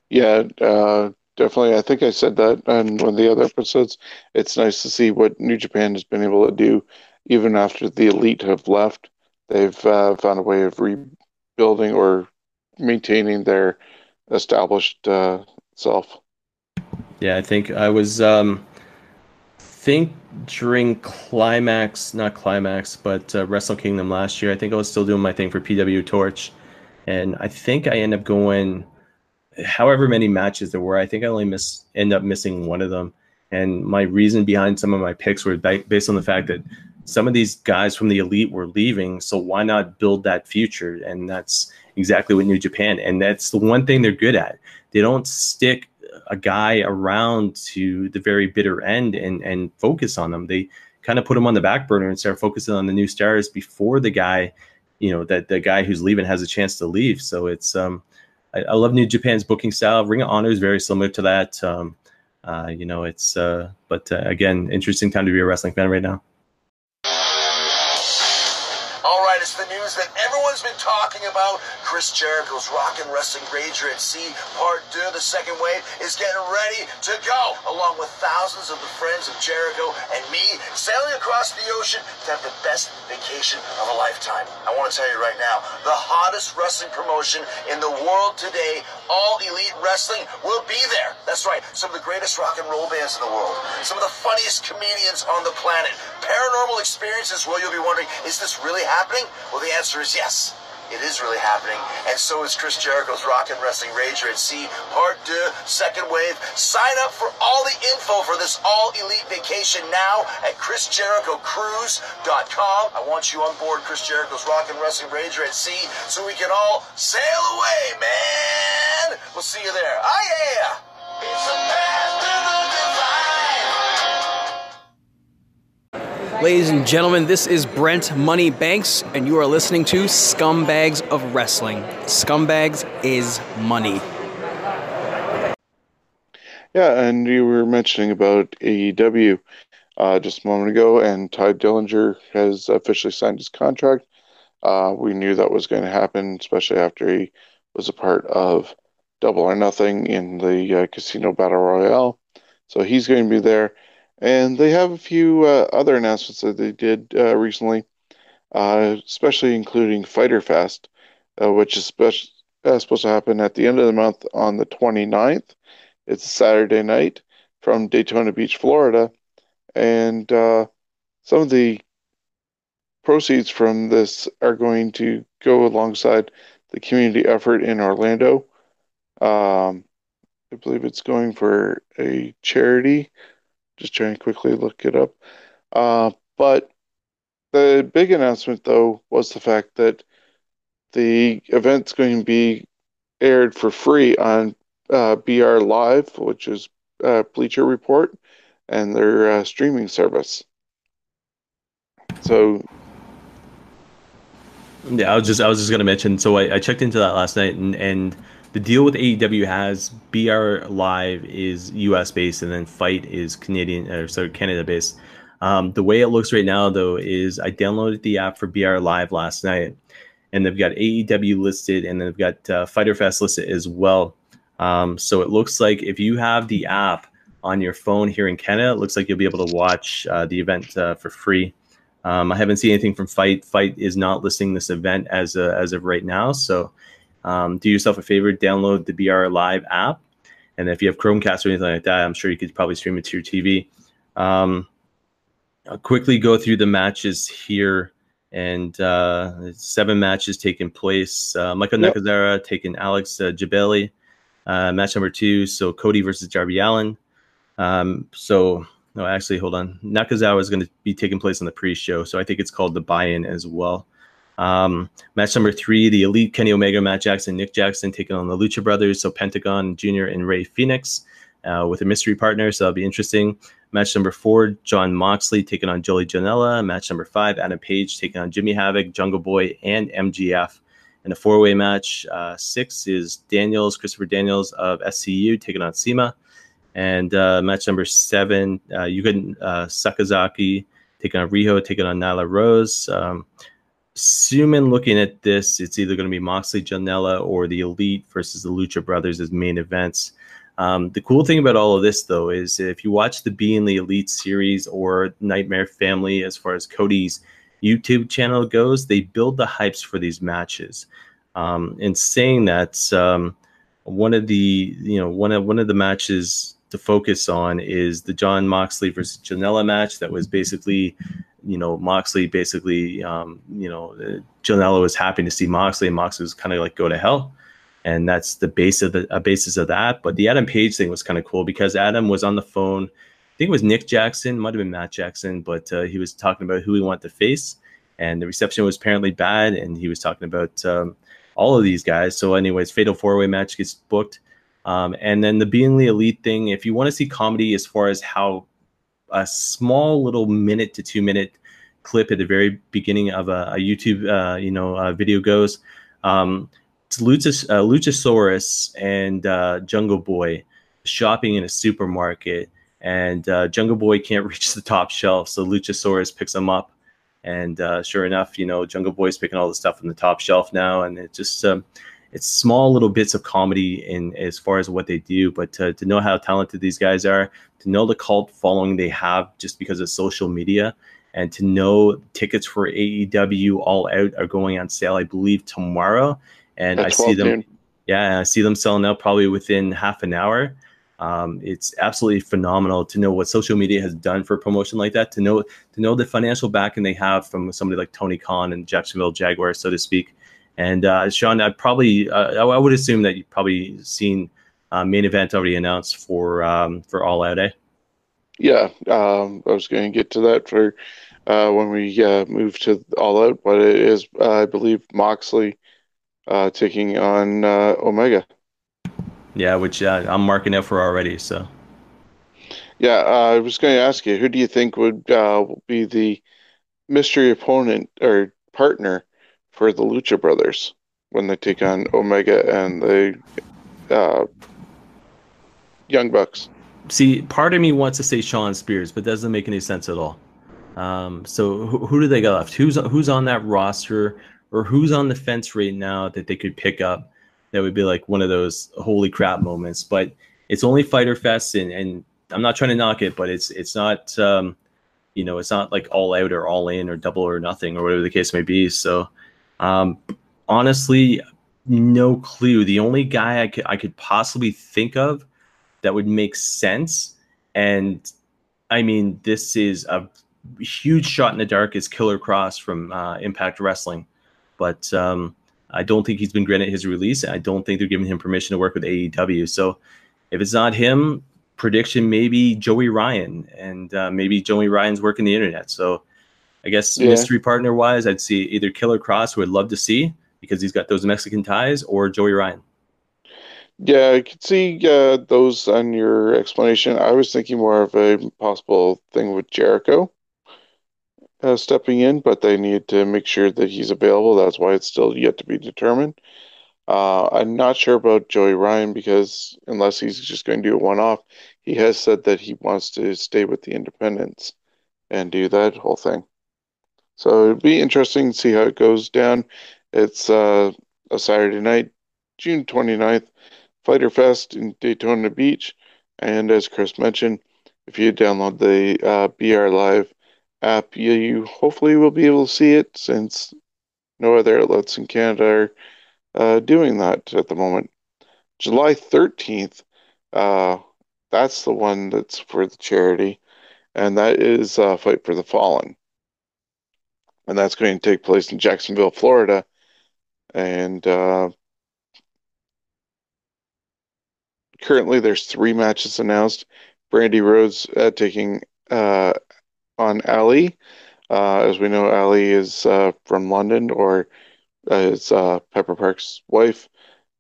Yeah, uh, definitely. I think I said that on one of the other episodes. It's nice to see what New Japan has been able to do, even after the elite have left. They've uh, found a way of rebuilding or maintaining their established uh, self. Yeah, I think I was um think during climax, not climax, but uh, Wrestle Kingdom last year. I think I was still doing my thing for PW Torch, and I think I ended up going however many matches there were. I think I only miss end up missing one of them, and my reason behind some of my picks were ba- based on the fact that some of these guys from the elite were leaving, so why not build that future? And that's exactly what New Japan, and that's the one thing they're good at. They don't stick a guy around to the very bitter end and and focus on them. They kind of put him on the back burner and start focusing on the new stars before the guy, you know, that the guy who's leaving has a chance to leave. So it's um, I, I love New Japan's booking style. Ring of Honor is very similar to that. Um, uh, you know, it's uh, but uh, again, interesting time to be a wrestling fan right now. About. Chris Jericho's Rock and Wrestling Rager at Sea Part 2, the second wave, is getting ready to go, along with thousands of the friends of Jericho and me sailing across the ocean to have the best vacation of a lifetime. I want to tell you right now, the hottest wrestling promotion in the world today, All Elite Wrestling, will be there. That's right, some of the greatest rock and roll bands in the world, some of the funniest comedians on the planet, paranormal experiences where you'll be wondering, is this really happening? Well, the answer is yes. It is really happening, and so is Chris Jericho's Rock and Wrestling Rager at Sea Part 2, Second Wave. Sign up for all the info for this all elite vacation now at ChrisJerichoCruise.com. I want you on board Chris Jericho's Rock and Wrestling Rager at Sea so we can all sail away, man! We'll see you there. Ah, yeah! It's a Ladies and gentlemen, this is Brent Money Banks, and you are listening to Scumbags of Wrestling. Scumbags is money. Yeah, and you were mentioning about AEW uh, just a moment ago, and Tye Dillinger has officially signed his contract. Uh, we knew that was going to happen, especially after he was a part of Double or Nothing in the uh, Casino Battle Royale. So he's going to be there. And they have a few uh, other announcements that they did uh, recently, uh, especially including Fyter Fest, uh, which is spe- uh, supposed to happen at the end of the month on the 29th. It's a Saturday night from Daytona Beach, Florida. And uh, some of the proceeds from this are going to go alongside the community effort in Orlando. Um, I believe it's going for a charity. Just trying to quickly look it up. Uh, but the big announcement, though, was the fact that the event's going to be aired for free on uh, BR Live, which is uh, Bleacher Report, and their uh, streaming service. So Yeah, I was just I was just gonna mention. So I, I checked into that last night, and and the deal with AEW has BR Live is U.S. based, and then FITE is Canadian or sorry Canada based. Um, the way it looks right now, though, is I downloaded the app for BR Live last night, and they've got AEW listed, and they've got uh, Fyter Fest listed as well. Um, so it looks like if you have the app on your phone here in Canada, it looks like you'll be able to watch uh, the event uh, for free. Um, I haven't seen anything from FITE. FITE is not listing this event as a, as of right now. So um, do yourself a favor, download the BR Live app, and if you have Chromecast or anything like that, I'm sure you could probably stream it to your TV. Um, I'll quickly go through the matches here, and uh, seven matches taking place. Uh, Michael Yep. Nakazawa taking Alex uh, Jebailey. Uh, match number two, so Cody versus Darby Allin. Um, so no, actually, hold on. Nakazawa is going to be taking place on the pre-show, so I think it's called the buy-in as well. Um, match number three, the Elite Kenny Omega, Matt Jackson, Nick Jackson taking on the Lucha Brothers, so Pentagon Jr. and Rey Fenix uh, with a mystery partner, so that'll be interesting. Match number four, Jon Moxley taking on Joey Janela. Match number five, Adam Page taking on Jimmy Havoc, Jungle Boy, and MJF. In a four-way match, uh, six is Daniels, Christopher Daniels of SCU taking on CIMA. And uh, match number seven, uh, Yugen uh, Sakazaki taking on Riho, taking on Nyla Rose. Um, assuming looking at this, it's either going to be Moxley, Janela, or the Elite versus the Lucha Brothers as main events. Um, the cool thing about all of this, though, is if you watch the Being the Elite series or Nightmare Family, as far as Cody's YouTube channel goes, they build the hypes for these matches. Um, in saying that, um, one of the you know one of one of the matches to focus on is the Jon Moxley versus Janela match. That was basically, you know, Moxley basically, um, you know, uh, Janela was happy to see Moxley, and Moxley was kind of like go to hell, and that's the base of the uh, basis of that. But the Adam Page thing was kind of cool because Adam was on the phone. I think it was Nick Jackson, might have been Matt Jackson, but uh, he was talking about who he wanted to face, and the reception was apparently bad, and he was talking about. Um, all of these guys. So, anyways, Fatal Four Way match gets booked. Um, and then the Being the Elite thing, if you want to see comedy as far as how a small little minute to two minute clip at the very beginning of a, a YouTube, uh, you know, uh, video goes, um, it's Luchas, uh, Luchasaurus and uh, Jungle Boy shopping in a supermarket, and uh, Jungle Boy can't reach the top shelf, so Luchasaurus picks him up and uh, sure enough, you know, Jungle Boy's picking all the stuff from the top shelf now, and it just um, it's small little bits of comedy in as far as what they do. But to, to know how talented these guys are, to know the cult following they have just because of social media, and to know tickets for AEW All Out are going on sale, I believe tomorrow, and I see them. Yeah, I see them selling out probably within half an hour. Um, it's absolutely phenomenal to know what social media has done for a promotion like that. To know to know the financial backing they have from somebody like Tony Khan and Jacksonville Jaguars, so to speak. And uh, Sean, I probably uh, I would assume that you've probably seen uh, main event already announced for um, for All Out, eh? Yeah, um, I was going to get to that for uh, when we uh, move to All Out, but it is, uh, I believe, Moxley uh, taking on uh, Omega. Yeah, which uh, I'm marking out for already. So Yeah, uh, I was going to ask you, who do you think would uh, be the mystery opponent or partner for the Lucha Brothers when they take on Omega and the uh, Young Bucks? see, part of me wants to say Shawn Spears, but doesn't make any sense at all. Um, so who, who do they got left? Who's who's on that roster, or who's on the fence right now that they could pick up? That would be like one of those holy crap moments. But it's only Fyter Fest, and, and I'm not trying to knock it, but it's it's not um, you know it's not like all out or all in or double or nothing or whatever the case may be. So um, honestly, no clue. The only guy I could I could possibly think of that would make sense, and I mean this is a huge shot in the dark is Killer Kross from uh, Impact Wrestling, but um, I don't think he's been granted his release. I don't think they're giving him permission to work with AEW. So if it's not him, prediction maybe Joey Ryan, and uh, maybe Joey Ryan's working the internet. So I guess Yeah. mystery partner wise, I'd see either Killer Kross, who I'd love to see because he's got those Mexican ties, or Joey Ryan. Yeah, I could see uh, those on your explanation. I was thinking more of a possible thing with Jericho uh, stepping in, but they need to make sure that he's available. That's why it's still yet to be determined. Uh, I'm not sure about Joey Ryan because unless he's just going to do a one-off, he has said that he wants to stay with the independents and do that whole thing. So it'll be interesting to see how it goes down. It's uh, a Saturday night, June 29th. Fyter Fest in Daytona Beach. And as Chris mentioned, if you download the uh, BR Live app, you, you hopefully will be able to see it since no other outlets in Canada are uh, doing that at the moment. July 13th, uh, that's the one that's for the charity, and that is uh, Fight for the Fallen. And that's going to take place in Jacksonville, Florida. And uh, currently there's three matches announced. Brandi Rhodes uh, taking uh, on Allie. Uh, as we know, Allie is uh, from London or uh, is Pepper Park's wife.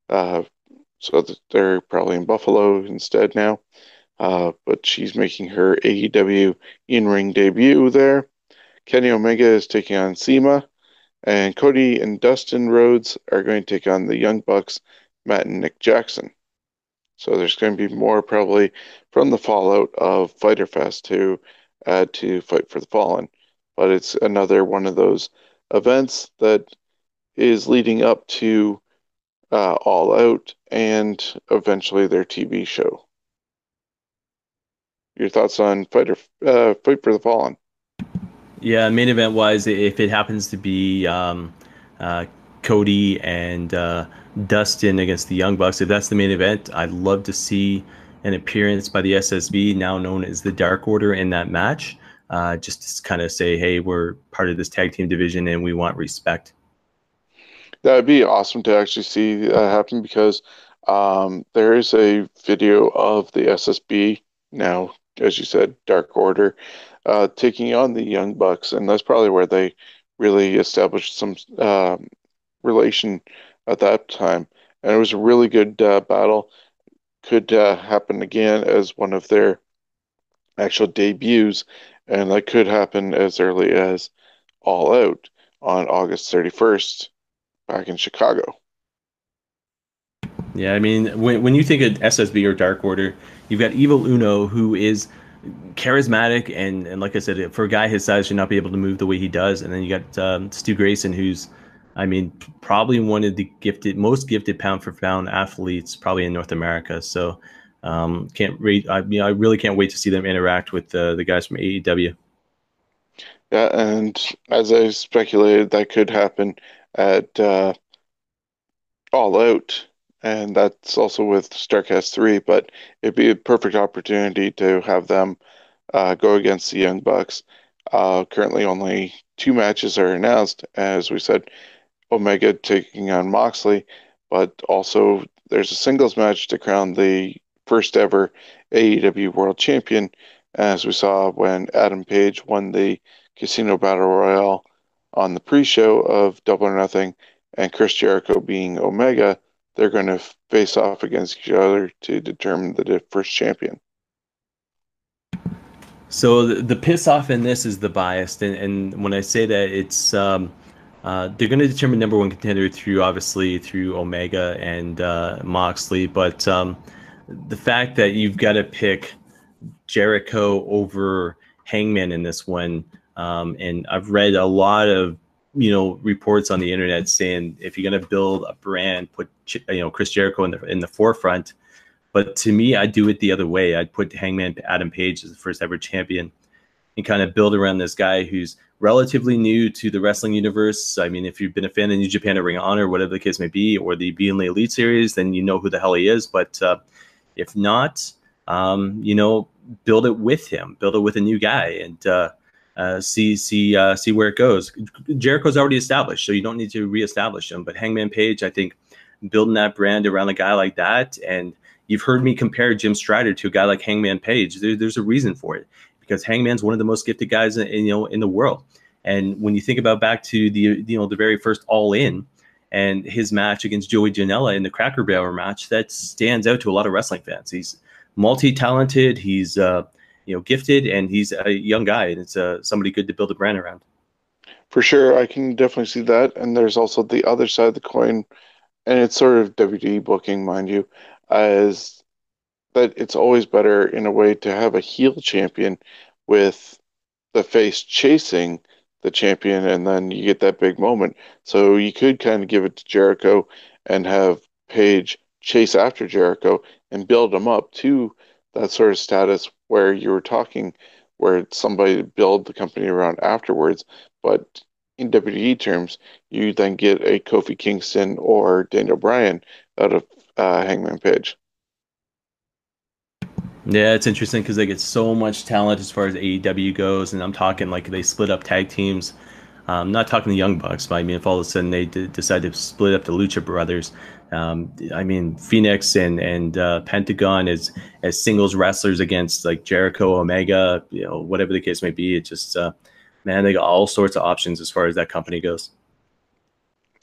So they're probably in Buffalo instead now. But she's making her AEW in-ring debut there. Kenny Omega is taking on CIMA. And Cody and Dustin Rhodes are going to take on the Young Bucks, Matt and Nick Jackson. So there's going to be more probably from the fallout of Fyter Fest to add to Fight for the Fallen. But it's another one of those events that is leading up to uh, All Out and eventually their TV show. Your thoughts on Fighter uh, Fight for the Fallen? Yeah, main event wise, if it happens to be um, uh, Cody and uh, Dustin against the Young Bucks, if that's the main event, I'd love to see an appearance by the SSB, now known as the Dark Order, in that match. Uh, just to kind of say, hey, we're part of this tag team division and we want respect. That would be awesome to actually see that happen because um, there is a video of the SSB now, as you said, Dark Order, uh, taking on the Young Bucks, and that's probably where they really established some um, relation at that time. And it was a really good uh, battle. Could uh, happen again as one of their actual debuts, and that could happen as early as All Out on August 31st back in Chicago. Yeah, I mean, when, when you think of SSB or Dark Order, you've got Evil Uno, who is charismatic and, and like I said, for a guy his size, should not be able to move the way he does. And then you got um, Stu Grayson, who's, I mean, probably one of the gifted, most gifted pound for pound athletes probably in North America. So um, can't wait. I, you know, I really can't wait to see them interact with uh, the guys from AEW. Yeah, and as I speculated, that could happen at uh, All Out, and that's also with Starrcast 3, but it'd be a perfect opportunity to have them uh, go against the Young Bucks. Uh, currently, only two matches are announced, as we said, Omega taking on Moxley, but also there's a singles match to crown the first ever AEW World Champion, as we saw when Adam Page won the Casino Battle Royale on the pre-show of Double or Nothing, and Chris Jericho being Omega, they're going to face off against each other to determine the first champion. So the, the piss off in this is the biased, and, and when I say that, it's um, uh, they're going to determine number one contender through obviously through Omega and uh, Moxley, but um, the fact that you've got to pick Jericho over Hangman in this one um, and I've read a lot of you know reports on the internet saying if you're going to build a brand, put you know Chris Jericho in the in the forefront. But to me, I'd do it the other way. I'd put Hangman Adam Page as the first ever champion, and kind of build around this guy who's relatively new to the wrestling universe. I mean, if you've been a fan of New Japan or Ring of Honor, whatever the case may be, or the Being the Elite series, then you know who the hell he is. But uh, if not, um, you know, build it with him, build it with a new guy, and uh, uh, see see uh, see where it goes. Jericho's already established, so you don't need to reestablish him. But Hangman Page, I think, building that brand around a guy like that, and you've heard me compare Jim Strider to a guy like Hangman Page. There, there's a reason for it because Hangman's one of the most gifted guys in, in, you know in the world. And when you think about back to the you know the very first All In and his match against Joey Janela in the Cracker Barrel match, that stands out to a lot of wrestling fans. He's multi-talented. He's uh, you know gifted and he's a young guy and it's uh, somebody good to build a brand around. For sure i can definitely see that and there's also the other side of the coin and it's sort of wwe booking mind you as that it's always better in a way to have a heel champion with the face chasing the champion and then you get that big moment. So you could kind of give it to jericho and have page chase after jericho and build him up to that sort of status where you were talking where somebody build the company around afterwards, but in WWE terms, you then get a Kofi Kingston or Daniel Bryan out of uh, Hangman Page. Yeah, it's interesting because they get so much talent as far as AEW goes, and I'm talking like they split up tag teams. I'm not talking the Young Bucks, but I mean, if all of a sudden they d- decide to split up the Lucha Brothers, um, I mean, Fenix and and uh, Pentagon as as singles wrestlers against like Jericho, Omega, you know, whatever the case may be. It just uh, man, they got all sorts of options as far as that company goes.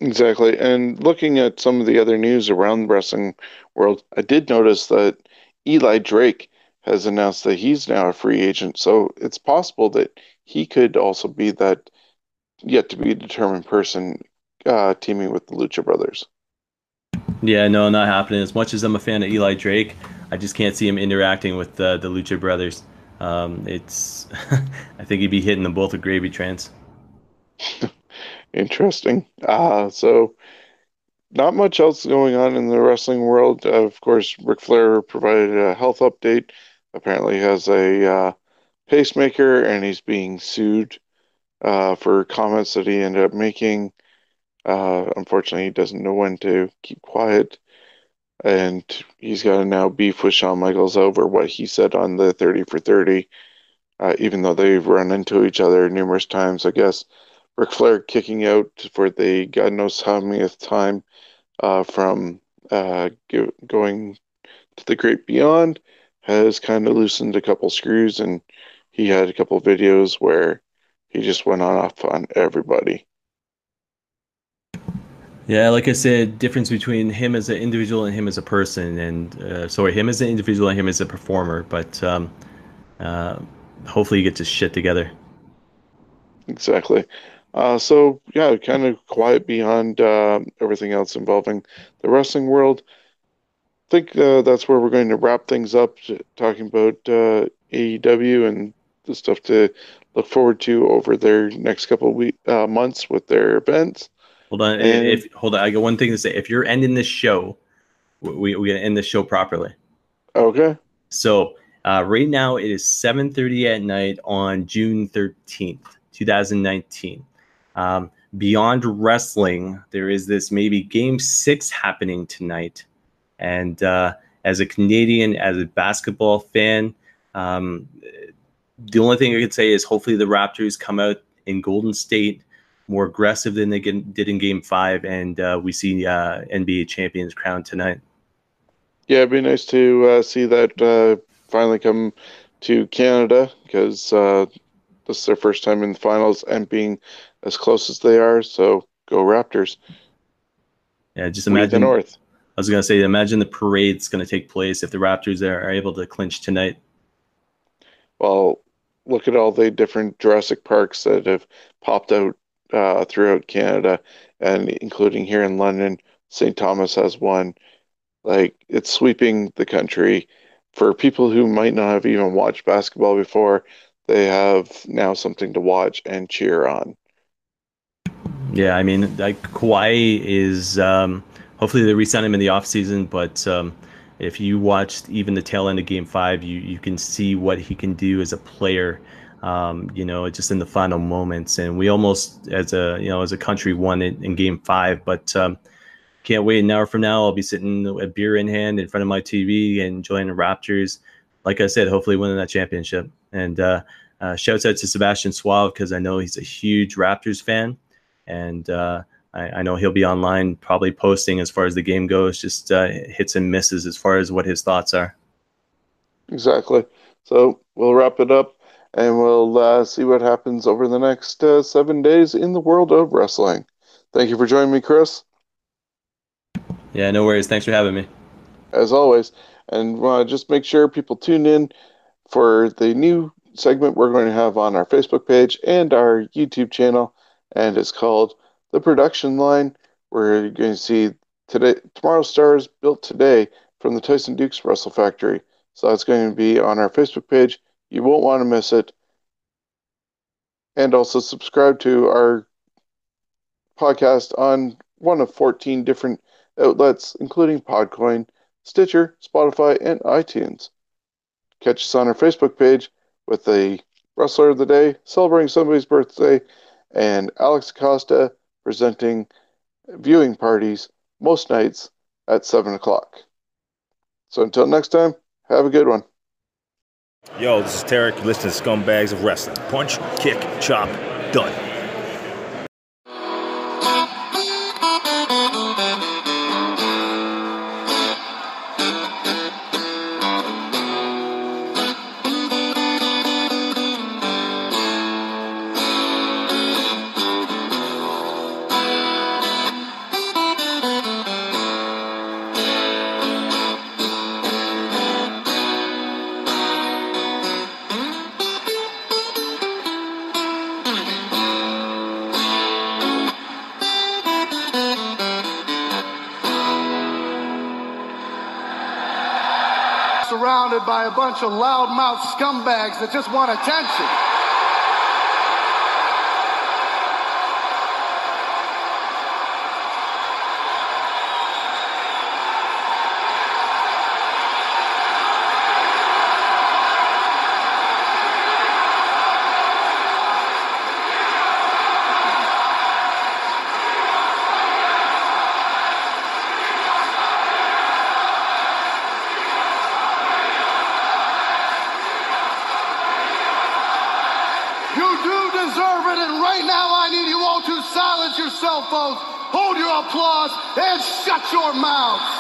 Exactly. And looking at some of the other news around the wrestling world, I did notice that Eli Drake has announced that he's now a free agent. So it's possible that he could also be that yet to be determined person uh, teaming with the Lucha Brothers. Yeah, no, not happening. As much as I'm a fan of Eli Drake, I just can't see him interacting with uh, the Lucha Brothers. Um, it's, I think he'd be hitting them both with gravy trains. Interesting. Uh, so, not much else going on in the wrestling world. Uh, of course, Ric Flair provided a health update. Apparently, has a uh, pacemaker and he's being sued uh, for comments that he ended up making. Uh, unfortunately, he doesn't know when to keep quiet. And he's got to now beef with Shawn Michaels over what he said on the 30 for 30, uh, even though they've run into each other numerous times. I guess Ric Flair kicking out for the God knows how many time uh, from uh, go- going to the great beyond has kind of loosened a couple screws, and he had a couple videos where he just went on off on everybody. Yeah, like I said, difference between him as an individual and him as a person, and uh, sorry, him as an individual and him as a performer. But um, uh, hopefully, you get to shit together. Exactly. Uh, so yeah, kind of quiet beyond uh, everything else involving the wrestling world. I think uh, that's where we're going to wrap things up, talking about uh, AEW and the stuff to look forward to over their next couple of week, uh, months with their events. Hold on, And- if hold on, I got one thing to say. If you're ending this show, we we gonna end this show properly. Okay. So uh, right now it is 7:30 at night on June 13th, 2019. Um, Beyond Wrestling, there is this maybe Game Six happening tonight, and uh, as a Canadian, as a basketball fan, um, the only thing I could say is hopefully the Raptors come out in Golden State more aggressive than they did in Game Five, and uh, we see uh, NBA champions crowned tonight. Yeah, it'd be nice to uh, see that uh, finally come to Canada because uh, this is their first time in the finals and being as close as they are. So go Raptors. Yeah, just imagine the. North. I was gonna say, imagine the parade's gonna take place if the Raptors are, are able to clinch tonight. Well, look at all the different Jurassic Parks that have popped out uh, throughout Canada, and including here in London. St. Thomas has one. Like it's sweeping the country. For people who might not have even watched basketball before, they have now something to watch and cheer on. Yeah, I mean, like Kawhi is um, hopefully they resign him in the offseason, but um, if you watched even the tail end of Game Five, you you can see what he can do as a player. Um, you know, just in the final moments, and we almost, as a you know, as a country, won it in Game Five. But um, can't wait an hour from now. I'll be sitting a beer in hand in front of my TV and enjoying the Raptors. Like I said, hopefully winning that championship. And uh, uh, shouts out to Sebastian Suave because I know he's a huge Raptors fan and uh, I, I know he'll be online probably posting as far as the game goes, just uh, hits and misses as far as what his thoughts are. Exactly. So we'll wrap it up and we'll uh, see what happens over the next uh, seven days in the world of wrestling. Thank you for joining me, Chris, Yeah, no worries. Thanks for having me. as always. And uh, just make sure people tune in for the new segment we're going to have on our Facebook page and our YouTube channel. And it's called The Production Line. We're going to see today tomorrow's stars built today from the Tyson Dux Wrestle Factory. So that's going to be on our Facebook page. You won't want to miss it. And also subscribe to our podcast on one of 14 different outlets, including Podcoin, Stitcher, Spotify, and iTunes. Catch us on our Facebook page with the Wrestler of the Day, celebrating somebody's birthday, and Alex Acosta presenting viewing parties most nights at 7 o'clock. So until next time, have a good one. Yo, this is Tarek. Listen to Scumbags of Wrestling. Punch, kick, chop, done. Bunch of loudmouth scumbags that just want attention. You do deserve it, and right now I need you all to silence your cell